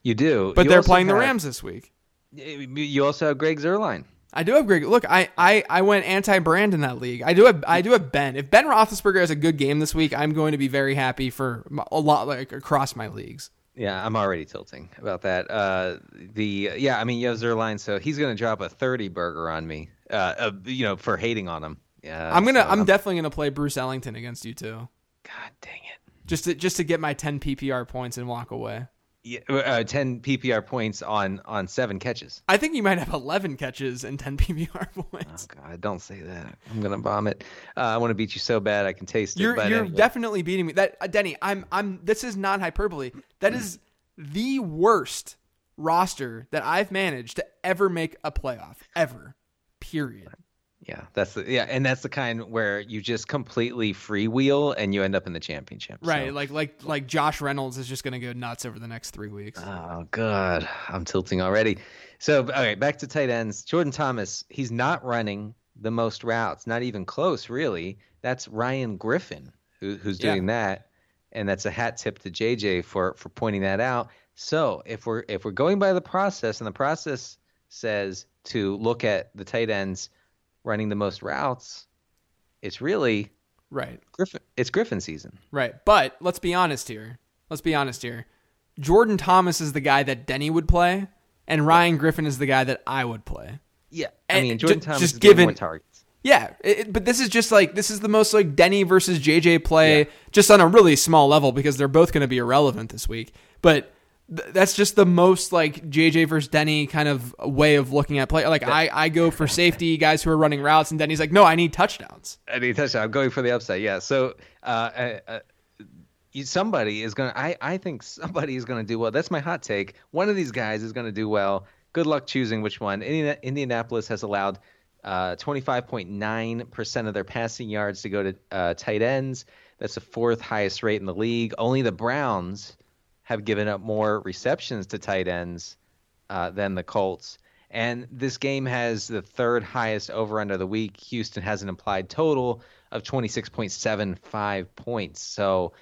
Speaker 2: You do,
Speaker 1: but
Speaker 2: You
Speaker 1: they're playing the Rams this week.
Speaker 2: You also have Greg Zuerlein.
Speaker 1: I do have Greg. Look, I, I, I went anti brand in that league. I do have I do have Ben. If Ben Roethlisberger has a good game this week, I'm going to be very happy for a lot like across my leagues.
Speaker 2: Yeah, I'm already tilting about that. Uh, the yeah, I mean you have Zerline, so he's going to drop a 30 burger on me uh, uh, you know, for hating on him. Yeah,
Speaker 1: I'm gonna.
Speaker 2: so
Speaker 1: I'm definitely gonna play Bruce Ellington against you too,
Speaker 2: God dang it.
Speaker 1: just to just to get my 10 PPR points and walk away.
Speaker 2: Yeah, uh, 10 PPR points on on seven catches.
Speaker 1: I think you might have 11 catches and 10 [laughs] PPR points. Oh.
Speaker 2: God, don't say that. I'm gonna vomit. Uh, I want to beat you so bad I can taste it.
Speaker 1: You're
Speaker 2: but
Speaker 1: you're
Speaker 2: anyway.
Speaker 1: definitely beating me. That uh, Denny, I'm I'm. This is not hyperbole. That is the worst roster that I've managed to ever make a playoff ever. Period.
Speaker 2: Yeah, that's the yeah, and that's the kind where you just completely freewheel and you end up in the championship.
Speaker 1: Right,
Speaker 2: so-
Speaker 1: like like like Josh Reynolds is just gonna go nuts over the next three weeks.
Speaker 2: Oh God, I'm tilting already. So okay, back to tight ends. Jordan Thomas, he's not running the most routes, not even close, really. That's Ryan Griffin who, who's
Speaker 1: Yeah.
Speaker 2: doing that, and that's a hat tip to JJ for for pointing that out. So if we're if we're going by the process, and the process says to look at the tight ends running the most routes, it's really
Speaker 1: Right,
Speaker 2: Griffin. It's Griffin season.
Speaker 1: right. But let's be honest here. Let's be honest here. Jordan Thomas is the guy that Denny would play, and Ryan Griffin is the guy that I would play.
Speaker 2: Yeah, I
Speaker 1: And
Speaker 2: mean Jordan Thomas
Speaker 1: just given-
Speaker 2: more targets.
Speaker 1: Yeah, it, it- but this is just like this is the most like Denny versus JJ play,
Speaker 2: Yeah.
Speaker 1: just on a really small level because they're both going to be irrelevant this week. But th- that's just the most like JJ versus Denny kind of way of looking at play. Like I, I go for safety guys who are running routes, and Denny's like, no, I need touchdowns.
Speaker 2: I need touchdown. I'm going for the upside. Yeah. So uh, uh, uh, somebody is gonna. I I think somebody is gonna do well. That's my hot take. One of these guys is gonna do well. Good luck choosing which one. Indiana, Indianapolis has allowed uh, 25.9% of their passing yards to go to uh, tight ends. That's the fourth highest rate in the league. Only the Browns have given up more receptions to tight ends uh, than the Colts. And this game has the third highest over under the week. Houston has an implied total of 26.75 points. So,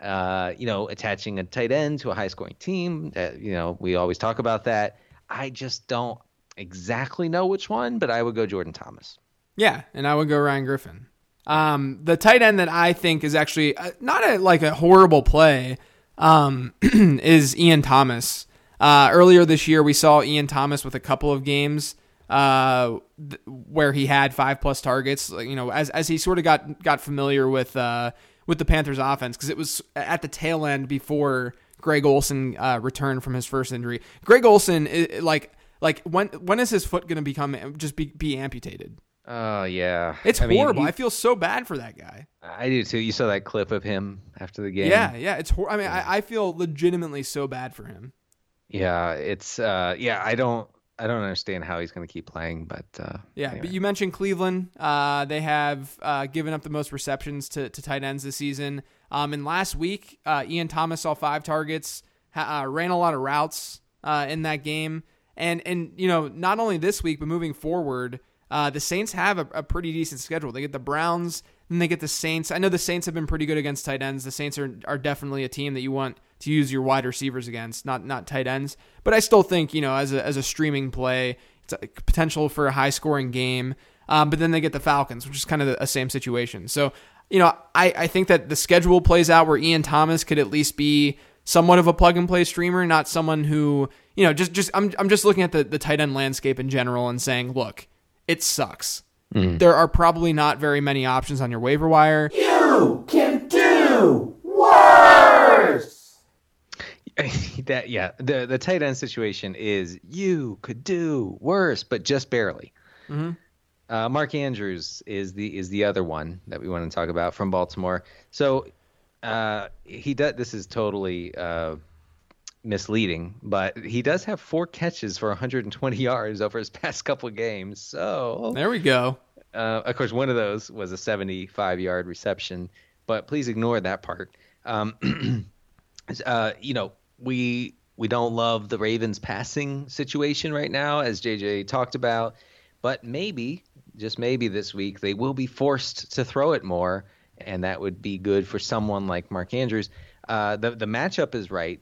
Speaker 2: uh, you know, attaching a tight end to a high scoring team, uh, you know, we always talk about that. I just don't exactly know which one, but I would go Jordan Thomas.
Speaker 1: Yeah, and I would go Ryan Griffin. Um, the tight end that I think is actually uh, not a, like a horrible play um, [clears throat] is Ian Thomas. Uh, earlier this year, we saw Ian Thomas with a couple of games uh, th- where he had five plus targets. like, You know, as as he sort of got got familiar with uh, with the Panthers' offense because it was at the tail end before Greg Olsen uh, returned from his first injury. Greg Olsen, like like when when is his foot going to become just be, be amputated?
Speaker 2: Oh, yeah.
Speaker 1: It's
Speaker 2: I mean,
Speaker 1: horrible.
Speaker 2: he-
Speaker 1: I feel so bad for that guy.
Speaker 2: I do too. You saw that clip of him after the game.
Speaker 1: Yeah, yeah. It's. Hor- I mean, I, I feel legitimately so bad for him.
Speaker 2: Yeah, it's uh yeah, I don't I don't understand how he's going to keep playing, but uh
Speaker 1: Yeah,
Speaker 2: anyway.
Speaker 1: but you mentioned Cleveland. Uh, they have uh, given up the most receptions to, to tight ends this season. Um, and last week, uh, Ian Thomas saw five targets, ha- uh, ran a lot of routes uh, in that game. And and you know, not only this week, but moving forward, uh, the Saints have a, a pretty decent schedule. They get the Browns, then they get the Saints. I know the Saints have been pretty good against tight ends. The Saints are are definitely a team that you want to use your wide receivers against, not not tight ends. But I still think you know, as a as a streaming play, it's a potential for a high scoring game. Um, but then they get the Falcons, which is kind of the, the same situation. So you know, I I think that the schedule plays out where Ian Thomas could at least be somewhat of a plug and play streamer, not someone who you know just just I'm I'm just looking at the the tight end landscape in general and saying, look, it sucks. There are probably not very many options on your waiver wire. You can do worse. [laughs]
Speaker 2: that yeah, the the tight end situation is you could do worse, but just barely. Uh, Mark Andrews is the is the other one that we want to talk about from Baltimore. So uh, he does. This is totally uh, misleading, but he does have four catches for 120 yards over his [laughs] past couple games. So
Speaker 1: There we go.
Speaker 2: uh, of course, one of those was a 75 yard reception, but please ignore that part. Um, [clears throat] uh, you know, we we don't love the Ravens passing situation right now, as JJ talked about, but maybe, just maybe this week, they will be forced to throw it more, and that would be good for someone like Mark Andrews. Uh, the the matchup is right.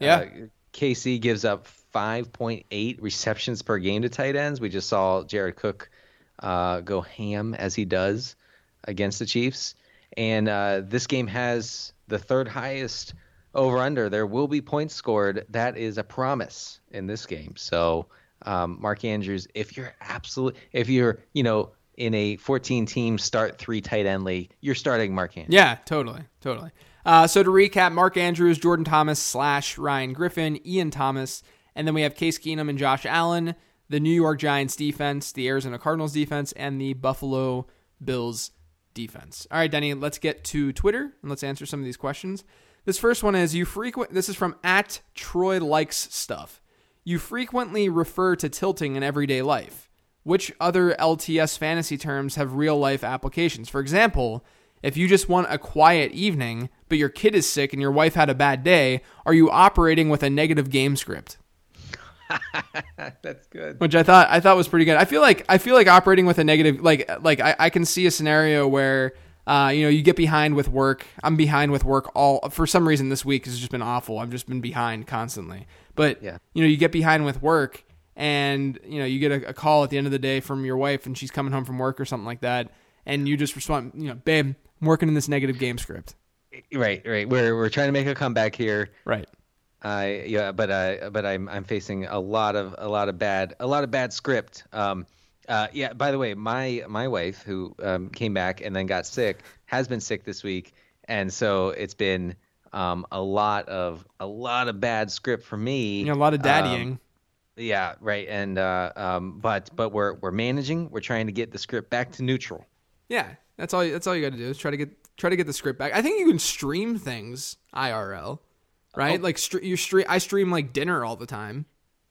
Speaker 1: Yeah.
Speaker 2: Uh, KC gives up 5.8 receptions per game to tight ends. We just saw Jared Cook uh, go ham as he does against the Chiefs. And uh, this game has the third highest over under. There will be points scored. That is a promise in this game. So um, Mark Andrews, if you're absolute, if you're, you know, in a 14 team start three tight end league, you're starting Mark Andrews.
Speaker 1: Yeah, totally, totally. Uh, so to recap, Mark Andrews, Jordan Thomas slash Ryan Griffin, Ian Thomas, and then we have Case Keenum and Josh Allen, the New York Giants defense, the Arizona Cardinals defense, and the Buffalo Bills defense. All right, Denny, let's get to Twitter and let's answer some of these questions. This first one is you frequent. This is from at Troy likes stuff. You frequently refer to tilting in everyday life. Which other LTS fantasy terms have real life applications? For example, if you just want a quiet evening, but your kid is sick and your wife had a bad day, are you operating with a negative game script? [laughs]
Speaker 2: That's good.
Speaker 1: Which I thought I thought was pretty good. I feel like I feel like operating with a negative like like I, I can see a scenario where uh, you know you get behind with work. I'm behind with work all for some reason this week has just been awful. I've just been behind constantly. But
Speaker 2: Yeah.
Speaker 1: you know you get behind with work and you know you get a, a call at the end of the day from your wife and she's coming home from work or something like that and you just respond you know babe I'm working in this negative game script.
Speaker 2: Right, right. We're we're trying to make a comeback here.
Speaker 1: Right.
Speaker 2: I yeah, but I but I'm I'm facing a lot of a lot of bad a lot of bad script. Um, uh, yeah. By the way, my my wife who um, came back and then got sick has been sick this week, and so it's been um, a lot of a lot of bad script for me.
Speaker 1: You know a lot of
Speaker 2: Um,
Speaker 1: daddying.
Speaker 2: yeah, right. And uh, um, but but we're we're managing. We're trying to get the script back to neutral.
Speaker 1: Yeah, that's all. That's all you got to do is try to get try to get the script back. I think you can stream things IRL, right? Oh. Like stre- you stream. I stream like dinner all the time.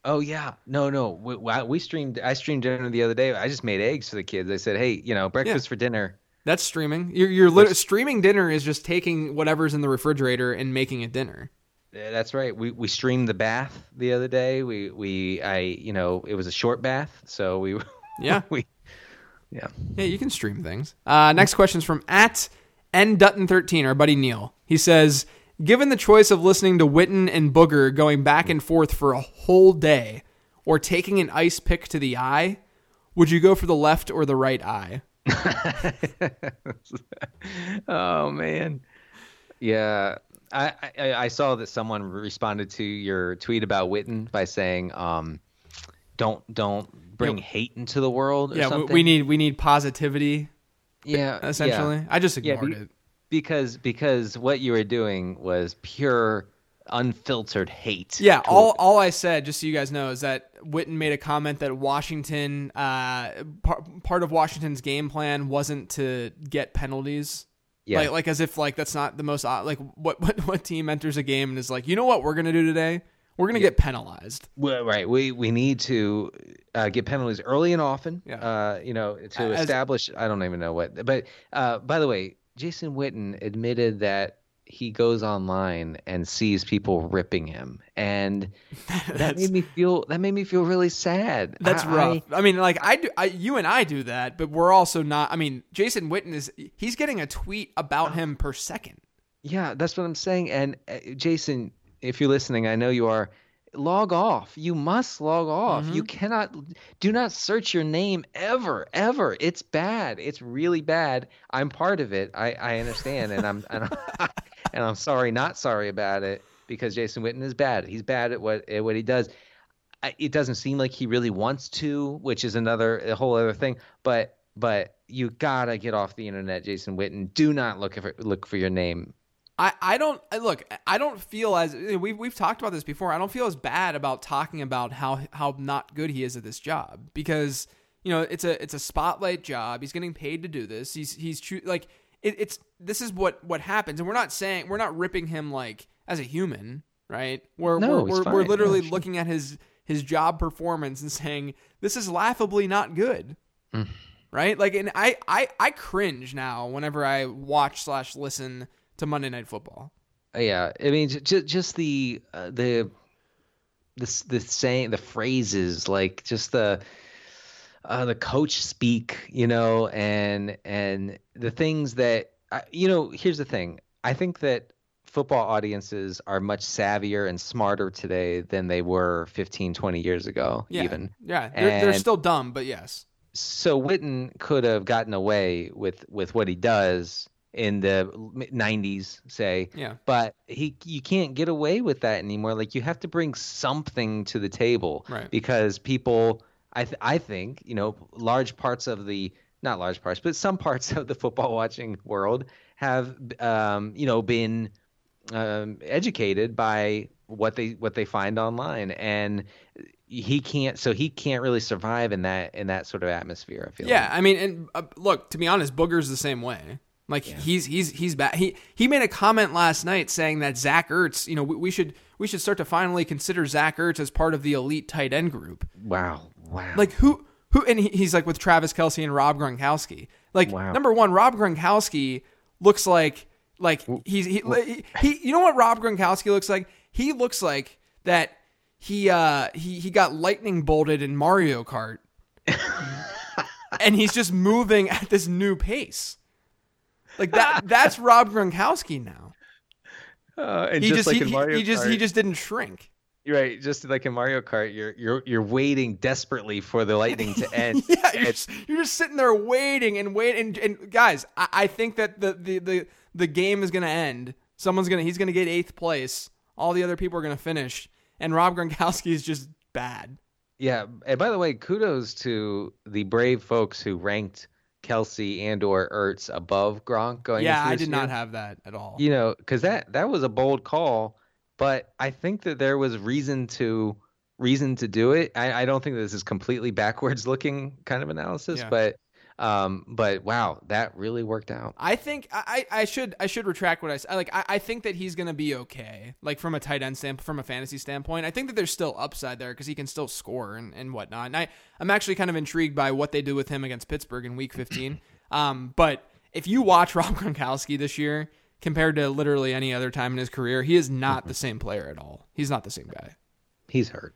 Speaker 2: Oh yeah, no, no. We, we- streamed. I streamed dinner the other day. I just made eggs for the kids. I said, hey, you know, breakfast for dinner.
Speaker 1: That's streaming. You're, you're lit- streaming dinner is just taking whatever's in the refrigerator and making it dinner.
Speaker 2: That's right. We we streamed the bath the other day. We we I you know it was a short bath, so we
Speaker 1: Yeah. [laughs]
Speaker 2: we yeah.
Speaker 1: Yeah, you can stream things. Uh, next question is from at N Dutton thirteen, our buddy Neil. He says, given the choice of listening to Witten and Booger going back and forth for a whole day, or taking an ice pick to the eye, would you go for the left or the right eye? [laughs]
Speaker 2: oh man, yeah. I, I I saw that someone responded to your tweet about Witten by saying, um, don't don't bring hate into the world. Or
Speaker 1: Yeah, we,
Speaker 2: something.
Speaker 1: we need we need positivity
Speaker 2: yeah
Speaker 1: essentially.
Speaker 2: yeah.
Speaker 1: I just
Speaker 2: Yeah,
Speaker 1: ignored
Speaker 2: be-
Speaker 1: it.
Speaker 2: because because what you were doing was pure unfiltered hate.
Speaker 1: Yeah,
Speaker 2: toward-
Speaker 1: all all I said, just so you guys know, is that Witten made a comment that Washington, uh, par- part of Washington's game plan wasn't to get penalties.
Speaker 2: Yeah.
Speaker 1: Like, like as if like that's not the most o- like what what what team enters a game and is like, you know what we're gonna do today? We're gonna get penalized.
Speaker 2: Well, right. We we need to uh, get penalties early and often.
Speaker 1: Yeah.
Speaker 2: Uh, you know, to
Speaker 1: As-
Speaker 2: establish. I don't even know what. But uh, by the way, Jason Witten admitted that he goes online and sees people ripping him, and [laughs] that made me feel. That made me feel really sad.
Speaker 1: That's
Speaker 2: I-
Speaker 1: rough. I, mean, like I do, I, you and I do that, but we're also not. I mean, Jason Witten is he's getting a tweet about him per second.
Speaker 2: Yeah, that's what I'm saying. And uh, Jason, if you're listening, I know you are. Log off. You must log off. You mm-hmm. cannot. Do not search your name ever, ever. It's bad. It's really bad. I'm part of it. I, I understand, and I'm and I'm, [laughs] and I'm sorry, not sorry about it because Jason Witten is bad. He's bad at what at what he does. I- It doesn't seem like he really wants to, which is another a whole other thing. But but you gotta get off the internet, Jason Witten. Do not look for look for your name
Speaker 1: I, I don't I- look. I don't feel as we've we've talked about this before. I don't feel as bad about talking about how how not good he is at this job because you know it's a it's a spotlight job. He's getting paid to do this. He's he's choo- like it, it's this is what what happens, and we're not saying we're not ripping him like as a human, right? We're
Speaker 2: No,
Speaker 1: we're we're, we're literally
Speaker 2: sure.
Speaker 1: looking at his his job performance and saying this is laughably not good.
Speaker 2: Mm.
Speaker 1: Right, like, and I, I, I cringe now whenever I watch slash listen to Monday Night Football.
Speaker 2: Uh, Yeah, I mean, just just the uh, the the the saying, the phrases, like just the uh, the coach speak, you know, and and the things that I, you know. Here's the thing: I think that football audiences are much savvier and smarter today than they were 15, 20 years ago,
Speaker 1: Yeah,
Speaker 2: even.
Speaker 1: yeah, they're, they're still dumb, but yes,
Speaker 2: So Witten could have gotten away with with what he does in the 90s say
Speaker 1: Yeah.
Speaker 2: but he you can't get away with that anymore like you have to bring something to the table
Speaker 1: Right.
Speaker 2: because people i th- i think you know large parts of the not large parts but some parts [laughs] of the football watching world have um you know been um educated by what they what they find online and he can't so he can't really survive in that in that sort of atmosphere i feel
Speaker 1: Yeah, I mean, and uh, look, to be honest, Booger's the same way. Like he's he's he's bad. He he made a comment last night saying that Zach Ertz, you know, we, we should we should start to finally consider Zach Ertz as part of the elite tight end group.
Speaker 2: wow wow
Speaker 1: Like who who and he, he's like with Travis Kelce and Rob Gronkowski. Like
Speaker 2: Wow.
Speaker 1: number one, Rob Gronkowski looks like like he's he, he, he you know what Rob Gronkowski looks like? He looks like that he uh he he got lightning bolted in Mario Kart. [laughs] and he's just moving at this new pace. Like that that's [laughs] Rob Gronkowski now.
Speaker 2: Uh, and
Speaker 1: He just,
Speaker 2: like
Speaker 1: he,
Speaker 2: in Mario
Speaker 1: he just he just didn't shrink.
Speaker 2: right, just like in Mario Kart, you're you're you're waiting desperately for the lightning to [laughs] end.
Speaker 1: Yeah, you're just, you're just sitting there waiting and waiting. And, and guys, I, I think that the, the, the, the game is going to end. Someone's to, he's going to get eighth place. All the other people are going to finish. And Rob Gronkowski is just bad.
Speaker 2: Yeah, and by the way, kudos to the brave folks who ranked Kelce and or Ertz above Gronk going.
Speaker 1: yeah, I did not have that at all.
Speaker 2: You know, because that that was a bold call, but I think that there was reason to reason to do it. I, I don't think this is completely backwards looking kind of analysis,
Speaker 1: Yeah.
Speaker 2: but um, but wow, that really worked out.
Speaker 1: I think I, I should I should retract what I said. Like I, I think that he's gonna be okay. Like from a tight end standpoint, from a fantasy standpoint, I think that there's still upside there because he can still score and, and whatnot. And I I'm actually kind of intrigued by what they do with him against Pittsburgh in Week 15. [laughs] um, but if you watch [laughs] Rob Gronkowski this year compared to literally any other time in his career, he is not the same player at all. He's not the same guy.
Speaker 2: He's hurt.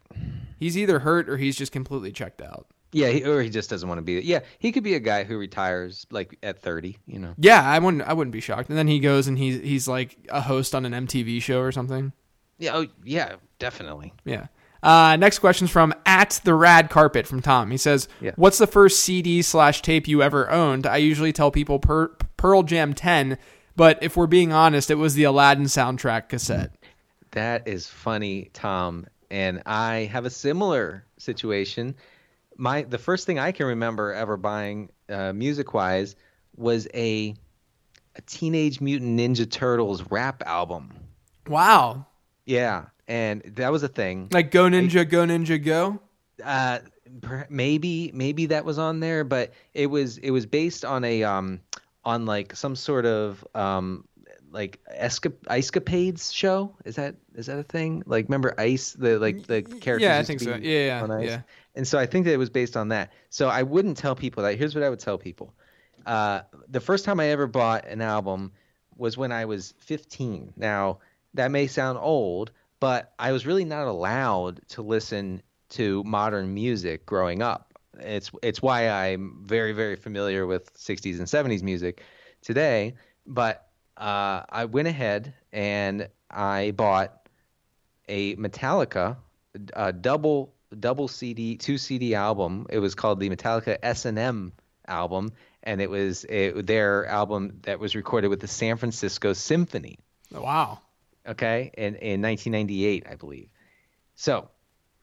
Speaker 1: He's either hurt or he's just completely checked out.
Speaker 2: Yeah, he, or he just doesn't want to be. Yeah, he could be a guy who retires like at 30. You know.
Speaker 1: Yeah, I wouldn't I wouldn't be shocked. And then he goes and he's he's like a host on an MTV show or something.
Speaker 2: Yeah. Oh, yeah. Definitely.
Speaker 1: Yeah. Uh, next question's from at the rad carpet from Tom. He says,
Speaker 2: Yeah.
Speaker 1: "What's the first CD slash tape you ever owned?" I usually tell people per- Pearl Jam 10, but if we're being honest, it was the Aladdin soundtrack cassette.
Speaker 2: That is funny, Tom. And I have a similar situation. My the first thing I can remember ever buying, uh, music wise, was a a Teenage Mutant Ninja Turtles rap album.
Speaker 1: Wow,
Speaker 2: Yeah, and that was a thing.
Speaker 1: like Go Ninja, Go Ninja, Go.
Speaker 2: uh maybe maybe that was on there but it was it was based on a um on like some sort of um like esca- icecapades show is that is that a thing like remember ice the like the characters
Speaker 1: Yeah, I think so. Yeah, yeah, yeah.
Speaker 2: And so i think that it was based on that so i wouldn't tell people that here's what i would tell people uh the first time i ever bought an album was when i was 15 now that may sound old but i was really not allowed to listen to modern music growing up. It's it's why I'm very very familiar with 60s and 70s music today. But uh, I went ahead and I bought a Metallica uh, double double CD two CD album. It was called the Metallica S and M album, and it was it, their album that was recorded with the San Francisco Symphony oh,
Speaker 1: Wow.
Speaker 2: okay, in, in 1998, I believe. So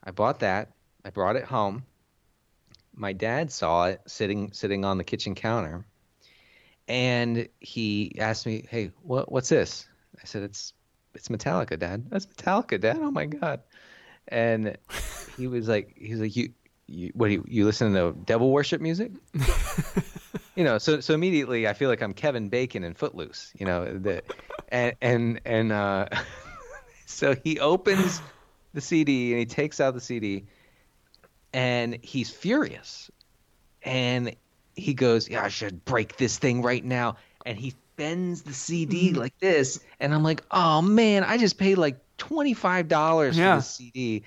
Speaker 2: I bought that. I brought it home. My dad saw it sitting sitting on the kitchen counter, and he asked me, "Hey, what what's this?" I said, "It's it's Metallica, Dad. That's Metallica, Dad. Oh my God!" And he was like, "He was like, you." You, what do you, you listen to devil worship music? [laughs] you know, so so immediately I feel like I'm Kevin Bacon in Footloose, you know, the, and and and uh, [laughs] so he opens the CD and he takes out the CD, and he's furious, and he goes, "Yeah, I should break this thing right now," and he bends the CD like this, and I'm like, "Oh man, I just paid like twenty five dollars
Speaker 1: Yeah.
Speaker 2: for this CD."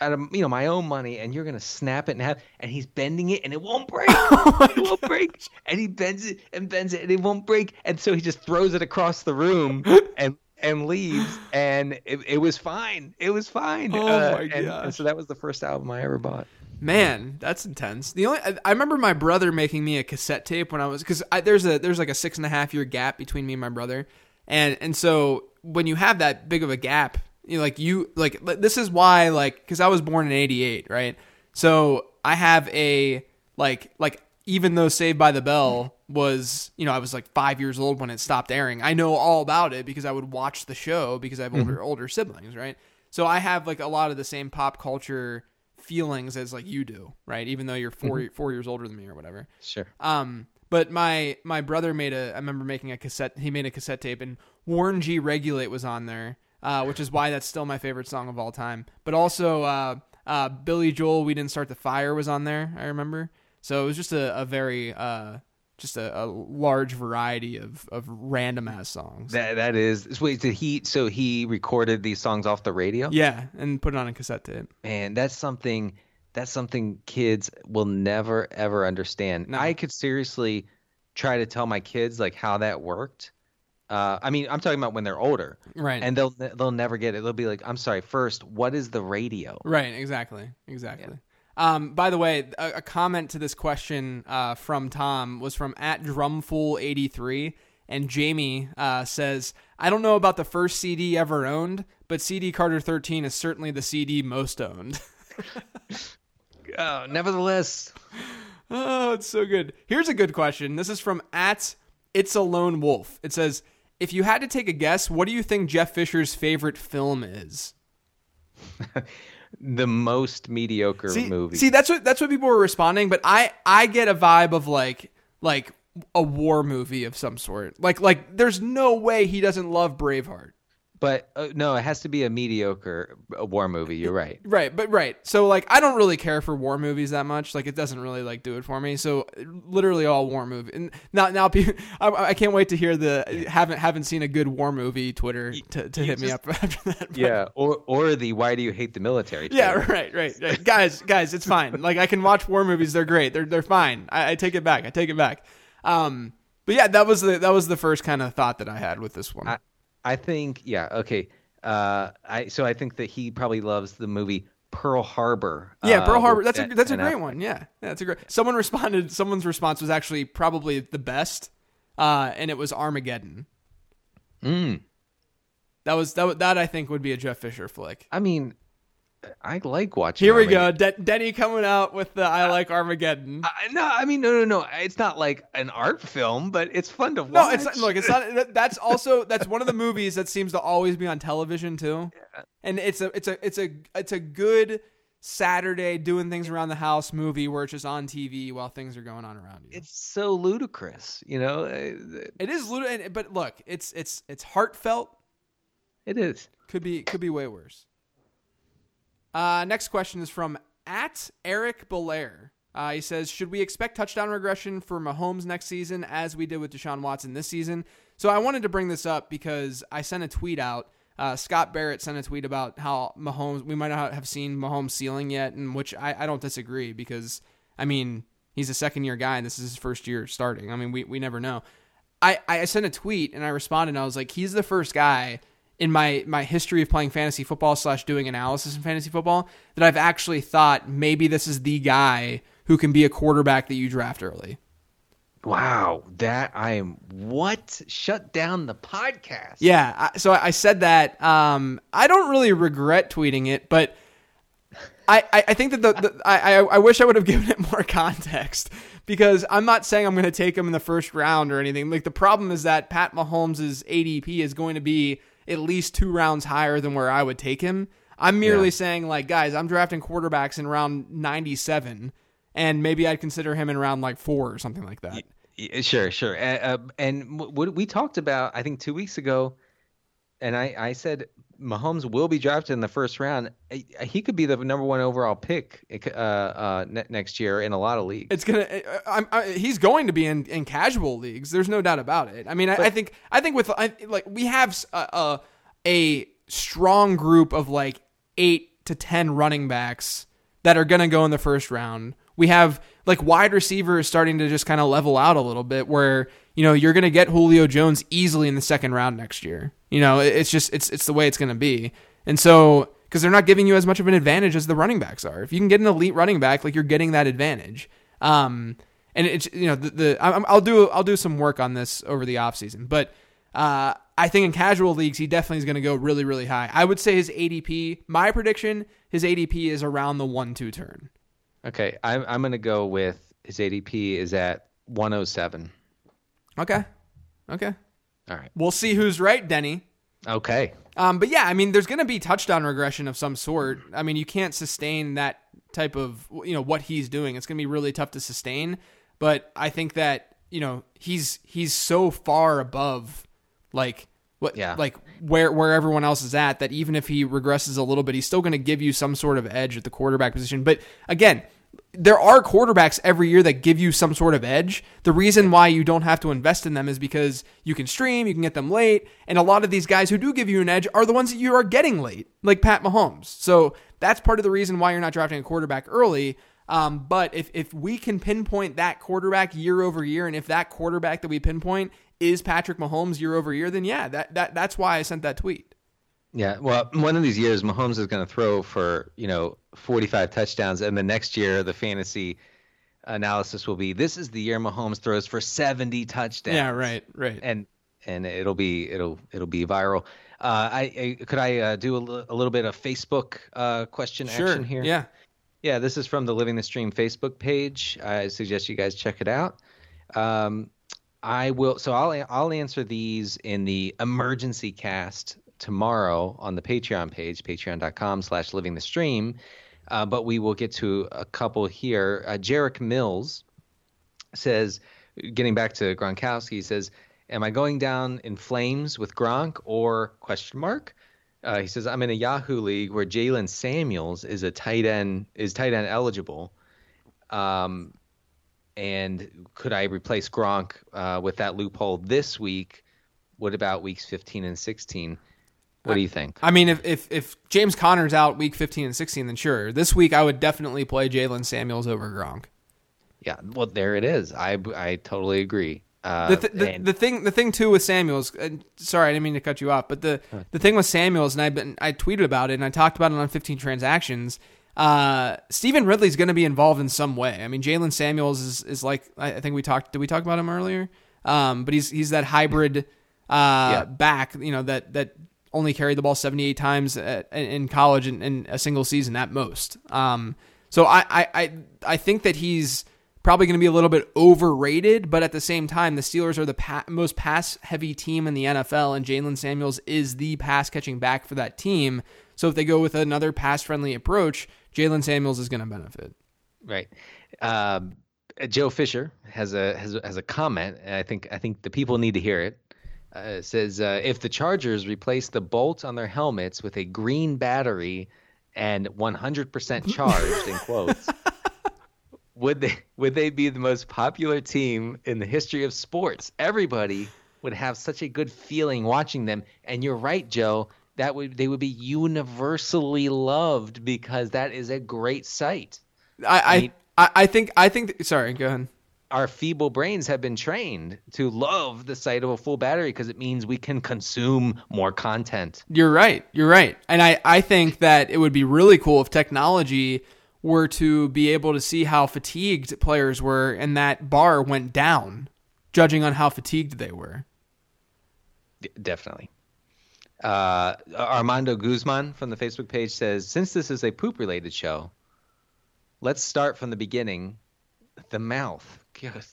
Speaker 2: Out of you know my own money, and you're gonna snap it and have, and he's bending it, and it won't break. [laughs] [laughs] it won't break, and he bends it and bends it, and it won't break, and so he just throws it across the room [laughs] and and leaves, and it, it was fine. It was fine.
Speaker 1: Oh,
Speaker 2: Uh,
Speaker 1: my
Speaker 2: and,
Speaker 1: gosh.
Speaker 2: and so that was the first album I ever bought.
Speaker 1: Man, that's intense. The only I, I remember my brother making me a cassette tape when I was because there's a there's like a six and a half year gap between me and my brother, and and so when you have that big of a gap, you know, like you like this is why like because I was born in '88, right? So I have a like like even though Saved by the Bell was you know I was like five years old when it stopped airing, I know all about it because I would watch the show because I have older older siblings, right? So I have like a lot of the same pop culture feelings as like you do, right? Even though you're 4 four years older than me or whatever.
Speaker 2: Sure.
Speaker 1: Um, but my my brother made a. I remember making a cassette. He made a cassette tape, and Warren G. Regulate was on there, uh, which is why that's still my favorite song of all time. But also, uh, uh, Billy Joel, "We Didn't Start the Fire" was on there. I remember. So it was just a, a very uh, just a, a large variety of of random ass songs.
Speaker 2: That that is. Wait, did he? So he recorded these songs off the radio?
Speaker 1: yeah, and put it on a cassette tape.
Speaker 2: Man, that's something. That's something kids will never ever understand.
Speaker 1: No.
Speaker 2: I could seriously try to tell my kids like how that worked. Uh, I mean, I'm talking about when they're older,
Speaker 1: Right.
Speaker 2: and they'll they'll never get it. They'll be like, "I'm sorry. First, what is the radio?"
Speaker 1: Right, exactly, exactly. Um, by the way, a, a comment to this question uh, from Tom was from at drumful83, and Jamie uh, says, "I don't know about the first CD ever owned, but CD Carter 13 is certainly the CD most owned." [laughs]
Speaker 2: Oh, nevertheless,
Speaker 1: oh, it's so good. Here's a good question. This is from at It's a Lone Wolf. It says, "If you had to take a guess, what do you think Jeff Fisher's favorite film is?" [laughs]
Speaker 2: the most mediocre
Speaker 1: see,
Speaker 2: movie.
Speaker 1: See, that's what that's what people were responding, but I I get a vibe of like like a war movie of some sort. Like like there's no way he doesn't love Braveheart.
Speaker 2: But uh, no, it has to be a mediocre uh, war movie. You're right.
Speaker 1: Right, but right. So like I don't really care for war movies that much. Like it doesn't really like do it for me. So literally all war movie. And now now people, [laughs] I, I can't wait to hear the haven't haven't seen a good war movie Twitter to, to hit me up [laughs] after that. But-
Speaker 2: Yeah, or or the why do you hate the military?
Speaker 1: Yeah, right, right, right. [laughs] guys, guys, it's fine. Like I can watch war movies; they're great. They're they're fine. I, I take it back. I take it back. Um, but yeah, that was the that was the first kind of thought that I had with this one.
Speaker 2: I, I think yeah okay. Uh, I so I think that he probably loves the movie Pearl Harbor.
Speaker 1: yeah,
Speaker 2: uh,
Speaker 1: Pearl Harbor. That's a that's a great one. Yeah, yeah, that's a great. Someone responded. Someone's response was actually probably the best, uh, and it was Armageddon.
Speaker 2: Mm.
Speaker 1: That was that. That I think would be a Jeff Fisher flick.
Speaker 2: I mean, I like watching.
Speaker 1: Here we
Speaker 2: Armageddon.
Speaker 1: go, De- Denny coming out with the "I like Armageddon."
Speaker 2: I, no, I mean no, no, no. It's not like an art film, but it's fun to watch.
Speaker 1: No, it's not, look. It's not. That's also that's one of the movies that seems to always be on television too. yeah. And it's a it's a it's a it's a good Saturday doing things around the house movie where it's just on TV while things are going on around you.
Speaker 2: It's so ludicrous, you know. Uh,
Speaker 1: It is little, but look, it's it's it's heartfelt.
Speaker 2: It is.
Speaker 1: Could be could be way worse. Uh, next question is from at Eric Belair. Uh, he says, "Should we expect touchdown regression for Mahomes next season, as we did with Deshaun Watson this season?" So I wanted to bring this up because I sent a tweet out. Uh, Scott Barrett sent a tweet about how Mahomes we might not have seen Mahomes ceiling yet, and which I, I don't disagree because I mean he's a second year guy and this is his first year starting. I mean we we never know. I, I sent a tweet and I responded and I was like, he's the first guy in my my history of playing fantasy football slash doing analysis in fantasy football that I've actually thought maybe this is the guy who can be a quarterback that you draft early.
Speaker 2: Wow, that I am what shut down the podcast.
Speaker 1: Yeah, I, so I said that. Um, I don't really regret tweeting it, but I, I, I think that the, the I, I I wish I would have [laughs] given it more context because I'm not saying I'm going to take him in the first round or anything. Like the problem is that Pat Mahomes' ADP is going to be at least two rounds higher than where I would take him. I'm merely
Speaker 2: Yeah.
Speaker 1: saying like, guys, I'm drafting quarterbacks in round 97, and maybe I'd consider him in round like four or something like that.
Speaker 2: Sure, sure. Uh, uh, and what we talked about, I think two weeks ago, and I, I said Mahomes will be drafted in the first round. He could be the number one overall pick uh, uh, ne- next year in a lot of leagues.
Speaker 1: It's gonna. I'm, I, he's going to be in, in casual leagues. There's no doubt about it. I mean, I, I think I think with I, like we have a, a strong group of like eight to ten running backs that are gonna go in the first round. We have like wide receivers starting to just kind of level out a little bit, where you know you're gonna get Julio Jones easily in the second round next year. You know, it's just it's it's the way it's gonna be. And so because they're not giving you as much of an advantage as the running backs are. If you can get an elite running back, like you're getting that advantage. Um, and it's you know the, the i will do I'll do some work on this over the offseason, but uh, I think in casual leagues he definitely is going to go really really high. I would say his ADP, my prediction, his ADP is around the one two turn.
Speaker 2: Okay, I'm I'm going to go with his ADP is at 107.
Speaker 1: Okay, okay,
Speaker 2: all right.
Speaker 1: We'll see who's right, Denny.
Speaker 2: Okay.
Speaker 1: Um, but yeah, I mean, there's going to be touchdown regression of some sort. I mean, you can't sustain that type of you know what he's doing. It's going to be really tough to sustain. But I think that you know he's he's so far above like what yeah. like where where everyone else is at that even if he regresses a little bit, he's still going to give you some sort of edge at the quarterback position. But again, there are quarterbacks every year that give you some sort of edge. The reason why you don't have to invest in them is because you can stream, you can get them late, and a lot of these guys who do give you an edge are the ones that you are getting late, like Pat Mahomes. So that's part of the reason why you're not drafting a quarterback early. Um, but if, if we can pinpoint that quarterback year over year, and if that quarterback that we pinpoint is Patrick Mahomes year over year, then yeah, that, that that's why I sent that tweet.
Speaker 2: Yeah, well, one of these years, Mahomes is going to throw for you know 45 touchdowns, and the next year, the fantasy analysis will be this is the year Mahomes throws for 70 touchdowns.
Speaker 1: Yeah, right, right.
Speaker 2: And and it'll be it'll it'll be viral. Uh, I, I, could I uh, do a, l- a little bit of Facebook uh, question
Speaker 1: sure.
Speaker 2: action here?
Speaker 1: Yeah.
Speaker 2: Yeah, this is from the Living the Stream Facebook page. I suggest you guys check it out. Um, I will. So I'll I'll answer these in the emergency cast tomorrow on the Patreon page, patreon.com/slash Living the Stream. Uh, but we will get to a couple here. Uh, Jarek Mills says, getting back to Gronkowski, he says, "Am I going down in flames with Gronk or question mark?" Uh, he says, I'm in a Yahoo league where Jaylen Samuels is a tight end is tight end eligible. Um, and could I replace Gronk uh, with that loophole this week? What about weeks 15 and 16? What do you think?
Speaker 1: I mean, if, if, if James Conner's out week 15 and 16, then sure. This week, I would definitely play Jaylen Samuels over Gronk.
Speaker 2: Yeah, well, there it is. I, I totally agree. Uh,
Speaker 1: the, th- the, and, the, thing the thing too with Samuels, uh, sorry, I didn't mean to cut you off, but the the thing with Samuels, and I've been I tweeted about it and I talked about it on 15 transactions. Uh, Stevan Ridley's going to be involved in some way. I mean, Jaylen Samuels is is like I think we talked. Did we talk about him earlier? Um, but he's he's that hybrid uh, yeah. back, you know that that only carried the ball 78 times at, in college in, in, a single season at most. Um, so I, I I I think that he's probably going to be a little bit overrated, but at the same time, the Steelers are the pa- most pass heavy team in the NFL, and Jaylen Samuels is the pass catching back for that team. So if they go with another pass friendly approach, Jaylen Samuels is going to benefit.
Speaker 2: Right. Um, Joe Fisher has a has, has a comment, and I think I think the people need to hear it. Uh, says uh, if the Chargers replace the bolt on their helmets with a green battery and 100% [laughs] charged in quotes would they would they be the most popular team in the history of sports? Everybody would have such a good feeling watching them. And you're right, Joe. That would they would be universally loved because that is a great sight.
Speaker 1: I I, mean, I, I think I think sorry, go ahead.
Speaker 2: Our feeble brains have been trained to love the sight of a full battery because it means we can consume more content.
Speaker 1: You're right. You're right. And I, I think that it would be really cool if technology were to be able to see how fatigued players were and that bar went down, judging on how fatigued they were.
Speaker 2: Definitely. Uh, Armando Guzman from the Facebook page says, since this is a poop related show, let's start from the beginning. The mouth.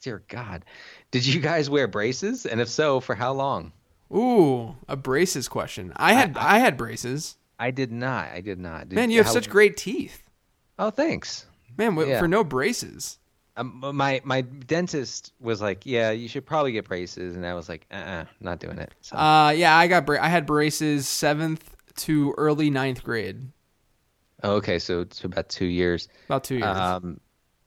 Speaker 2: Dear God. Did you guys wear braces? And if so, for how long?
Speaker 1: Ooh, a braces question. I had I, I, I had braces.
Speaker 2: I did not. I did not. Did,
Speaker 1: Man, you have how, such great teeth.
Speaker 2: Oh, thanks.
Speaker 1: Man, yeah. for no braces.
Speaker 2: Um, my my dentist was like, "Yeah, you should probably get braces," and I was like, "Uh, uh not doing it."
Speaker 1: So. Uh, yeah, I got bra- I had braces seventh to early ninth grade.
Speaker 2: Oh, okay, so it's about two years.
Speaker 1: About two years.
Speaker 2: Um,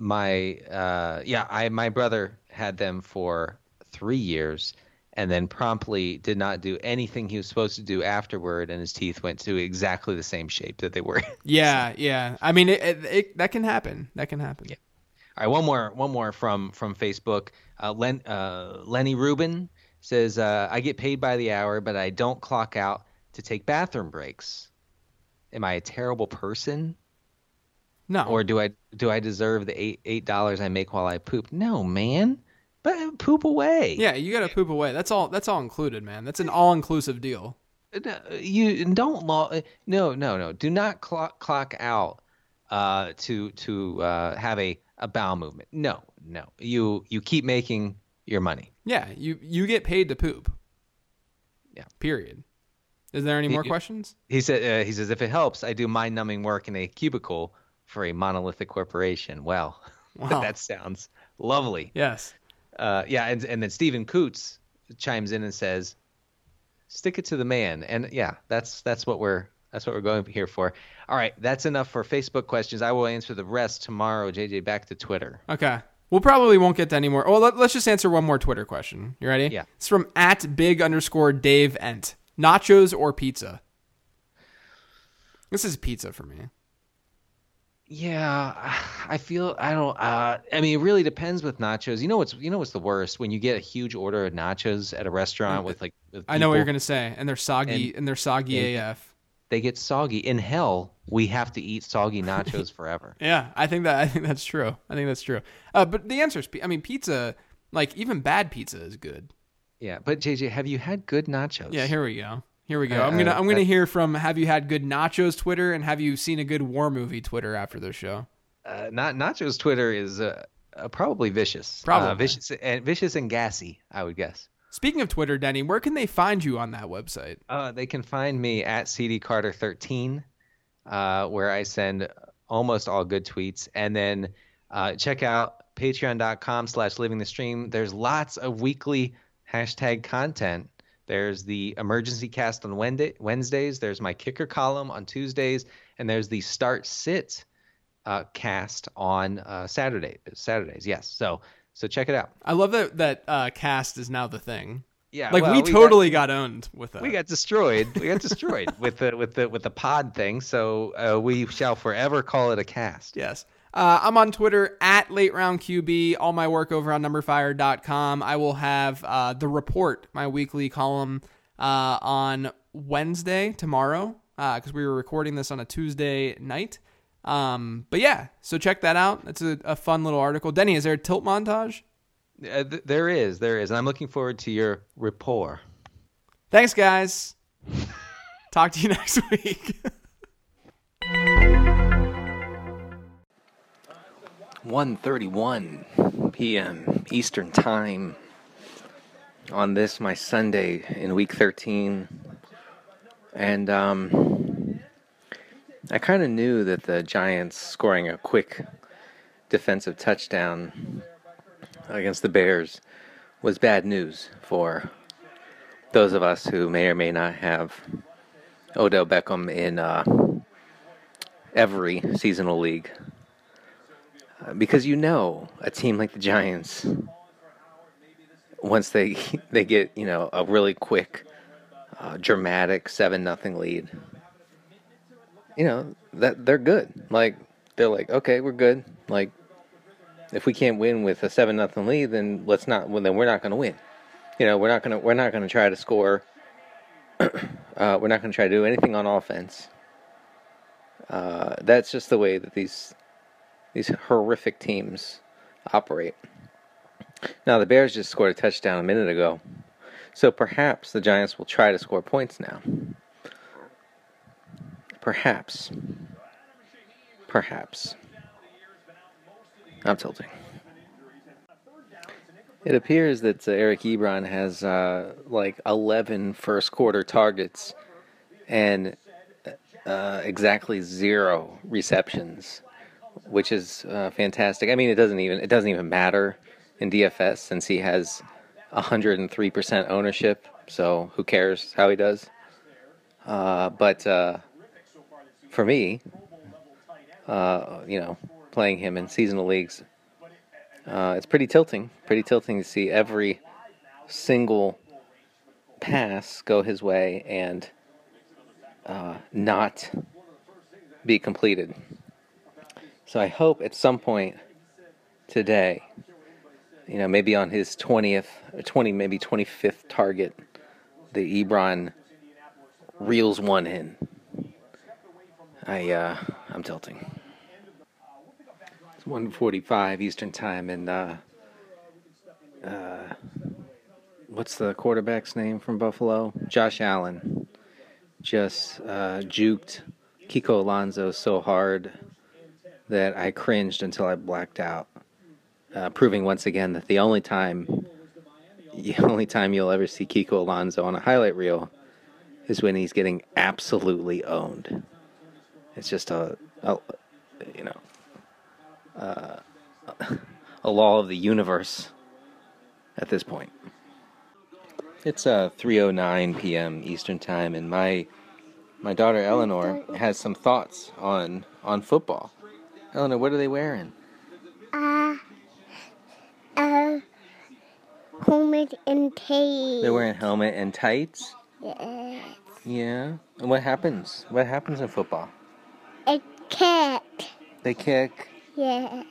Speaker 2: my uh, yeah, I my brother had them for three years, and then promptly did not do anything he was supposed to do afterward, and his teeth went to exactly the same shape that they were. [laughs]
Speaker 1: yeah, so. yeah. I mean, it, it, it, that can happen. That can happen.
Speaker 2: Yeah. All right, one more, one more from from Facebook. Uh, Len, uh, Lenny Rubin says, uh, "I get paid by the hour, but I don't clock out to take bathroom breaks." am I a terrible person?
Speaker 1: No.
Speaker 2: Or do I do I deserve the eight eight dollars I make while I poop? No, man. But poop away.
Speaker 1: yeah, you got to poop away. That's all. That's all included, man. That's an all-inclusive deal.
Speaker 2: No, you don't law. No, no, no. Do not clock clock out uh, to to uh, have a a bowel movement. No, no. You you keep making your money.
Speaker 1: Yeah, you you get paid to poop.
Speaker 2: Yeah.
Speaker 1: Period. Is there any more questions?
Speaker 2: He said uh, he says if it helps, I do mind numbing work in a cubicle for a monolithic corporation. Well, [laughs]
Speaker 1: Wow.
Speaker 2: that sounds lovely.
Speaker 1: Yes.
Speaker 2: Uh, yeah, and and then Stephen Coots chimes in and says, "Stick it to the man." And yeah, that's that's what we're that's what we're going here for. All right, that's enough for Facebook questions. I will answer the rest tomorrow. JJ, back to Twitter.
Speaker 1: Okay. We'll probably won't get to any more. Well, let, us just answer one more Twitter question. You ready?
Speaker 2: Yeah.
Speaker 1: It's from at big underscore Dave Ent. Nachos or pizza? This is pizza for me.
Speaker 2: Yeah, [sighs] I feel I don't. Uh, I mean, it really depends with nachos. You know what's you know what's the worst when you get a huge order of nachos at a restaurant with like. With
Speaker 1: I know what you're gonna say, and they're soggy, and, they're soggy
Speaker 2: and-
Speaker 1: AF.
Speaker 2: They get soggy. In hell, we have to eat soggy nachos [laughs] forever.
Speaker 1: Yeah, I think that I think that's true. I think that's true. Uh, but the answer is, I mean, pizza. Like even bad pizza is good.
Speaker 2: Yeah, but JJ, have you had good nachos?
Speaker 1: Yeah, here we go. Here we go.
Speaker 2: Uh,
Speaker 1: I'm gonna
Speaker 2: uh,
Speaker 1: I'm gonna
Speaker 2: uh,
Speaker 1: hear from Have you had good nachos Twitter and have you seen a good war movie Twitter after this show?
Speaker 2: uh, not nachos Twitter is uh, uh, probably vicious.
Speaker 1: Probably.
Speaker 2: uh, vicious and vicious and gassy. I would guess.
Speaker 1: Speaking of Twitter, Denny, where can they find you on that website?
Speaker 2: Uh, they can find me at CD Carter 13, uh, where I send almost all good tweets, and then uh, check out Patreon.com slash Living the Stream. There's lots of weekly hashtag content. There's the emergency cast on Wednesday, Wednesdays. There's my kicker column on Tuesdays, and there's the start sit uh, cast on uh, Saturday. Saturdays, yes. So so check it out.
Speaker 1: I love that that uh, cast is now the thing.
Speaker 2: Yeah,
Speaker 1: Like
Speaker 2: well,
Speaker 1: we
Speaker 2: got-
Speaker 1: totally got, owned with that.
Speaker 2: we got destroyed. We got destroyed [laughs] with the with the with the pod thing. So uh, we shall forever call it a cast.
Speaker 1: Yes. Uh, I'm on Twitter at late round QB. All my work over on numberfire.com. I will have uh, the report, my weekly column, uh, on Wednesday tomorrow because we were recording this on a Tuesday night. Um, but yeah, so check that out. It's a, a fun little article. Denny, is there a tilt montage?
Speaker 2: Uh, th- there is, there is, and I'm looking forward to your rapport.
Speaker 1: Thanks, guys. [laughs] Talk to you [laughs] next week. [laughs]
Speaker 3: 1:31 p.m. Eastern Time on this my Sunday in week 13 and um I kind of knew that the Giants scoring a quick defensive touchdown against the Bears was bad news for those of us who may or may not have Odell Beckham in uh, every seasonal league because you know a team like the Giants, once they [laughs] they get you know a really quick, uh, dramatic seven nothing lead, you know that they're good. Like they're like, okay, we're good. Like if we can't win with a seven nothing lead, then let's not. Well, then we're not going to win. You know, we're not gonna we're not gonna try to score. [clears throat] uh, we're not gonna try to do anything on offense. Uh, that's just the way that these these horrific teams operate. Now, the Bears just scored a touchdown a minute ago, so perhaps the Giants will try to score points now. Perhaps. Perhaps. I'm tilting. It appears that uh, Eric Ebron has uh, like 11 first quarter targets and uh, exactly zero receptions which is uh, fantastic. I mean, it doesn't even it doesn't even matter in DFS since he has 103% ownership. So who cares how he does? Uh, but uh, for me, uh, you know, playing him in seasonal leagues, uh, it's pretty tilting. Pretty tilting to see every single pass go his way and uh, not be completed. So I hope at some point today, you know, maybe on his 20th 20, maybe 25th target, the Ebron reels one in.
Speaker 2: I uh, I'm tilting. It's 1:45 Eastern Time, and uh, uh, what's the quarterback's name from Buffalo? Josh Allen just uh, juked Kiko Alonso so hard that I cringed until I blacked out, uh, proving once again that the only time, [laughs] the only time you'll ever see Kiko Alonso on a highlight reel is when he's getting absolutely owned. It's just a, a you know, uh, [laughs] a law of the universe at this point. It's uh 3:09 p.m. Eastern Time, and my my daughter Eleanor has some thoughts on on football. Eleanor, what are they wearing?
Speaker 4: Uh, uh, helmet and tape.
Speaker 2: They're wearing helmet and tights.
Speaker 4: Yes.
Speaker 2: Yeah. And what happens? What happens in football?
Speaker 4: A cat.
Speaker 2: They kick.
Speaker 4: Yes.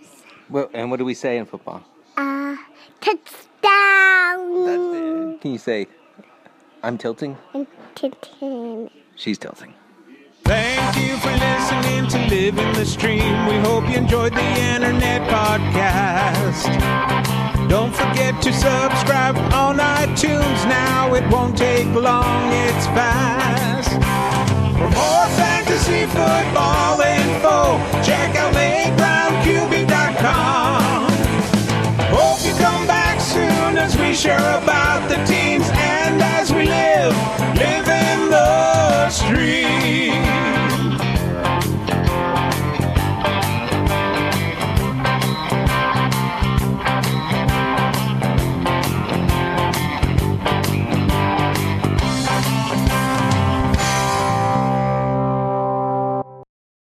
Speaker 2: Well, and what do we say in football?
Speaker 4: Uh, touchdown.
Speaker 2: Can you say, "I'm tilting"?
Speaker 4: I'm tilting.
Speaker 2: She's tilting.
Speaker 5: Thank you for listening to Living the Stream. We hope you enjoyed the internet podcast. Don't forget to subscribe on iTunes now. It won't take long, it's fast. For more fantasy football info, check out LateRoundQB.com. Hope you come back soon as we share about the team.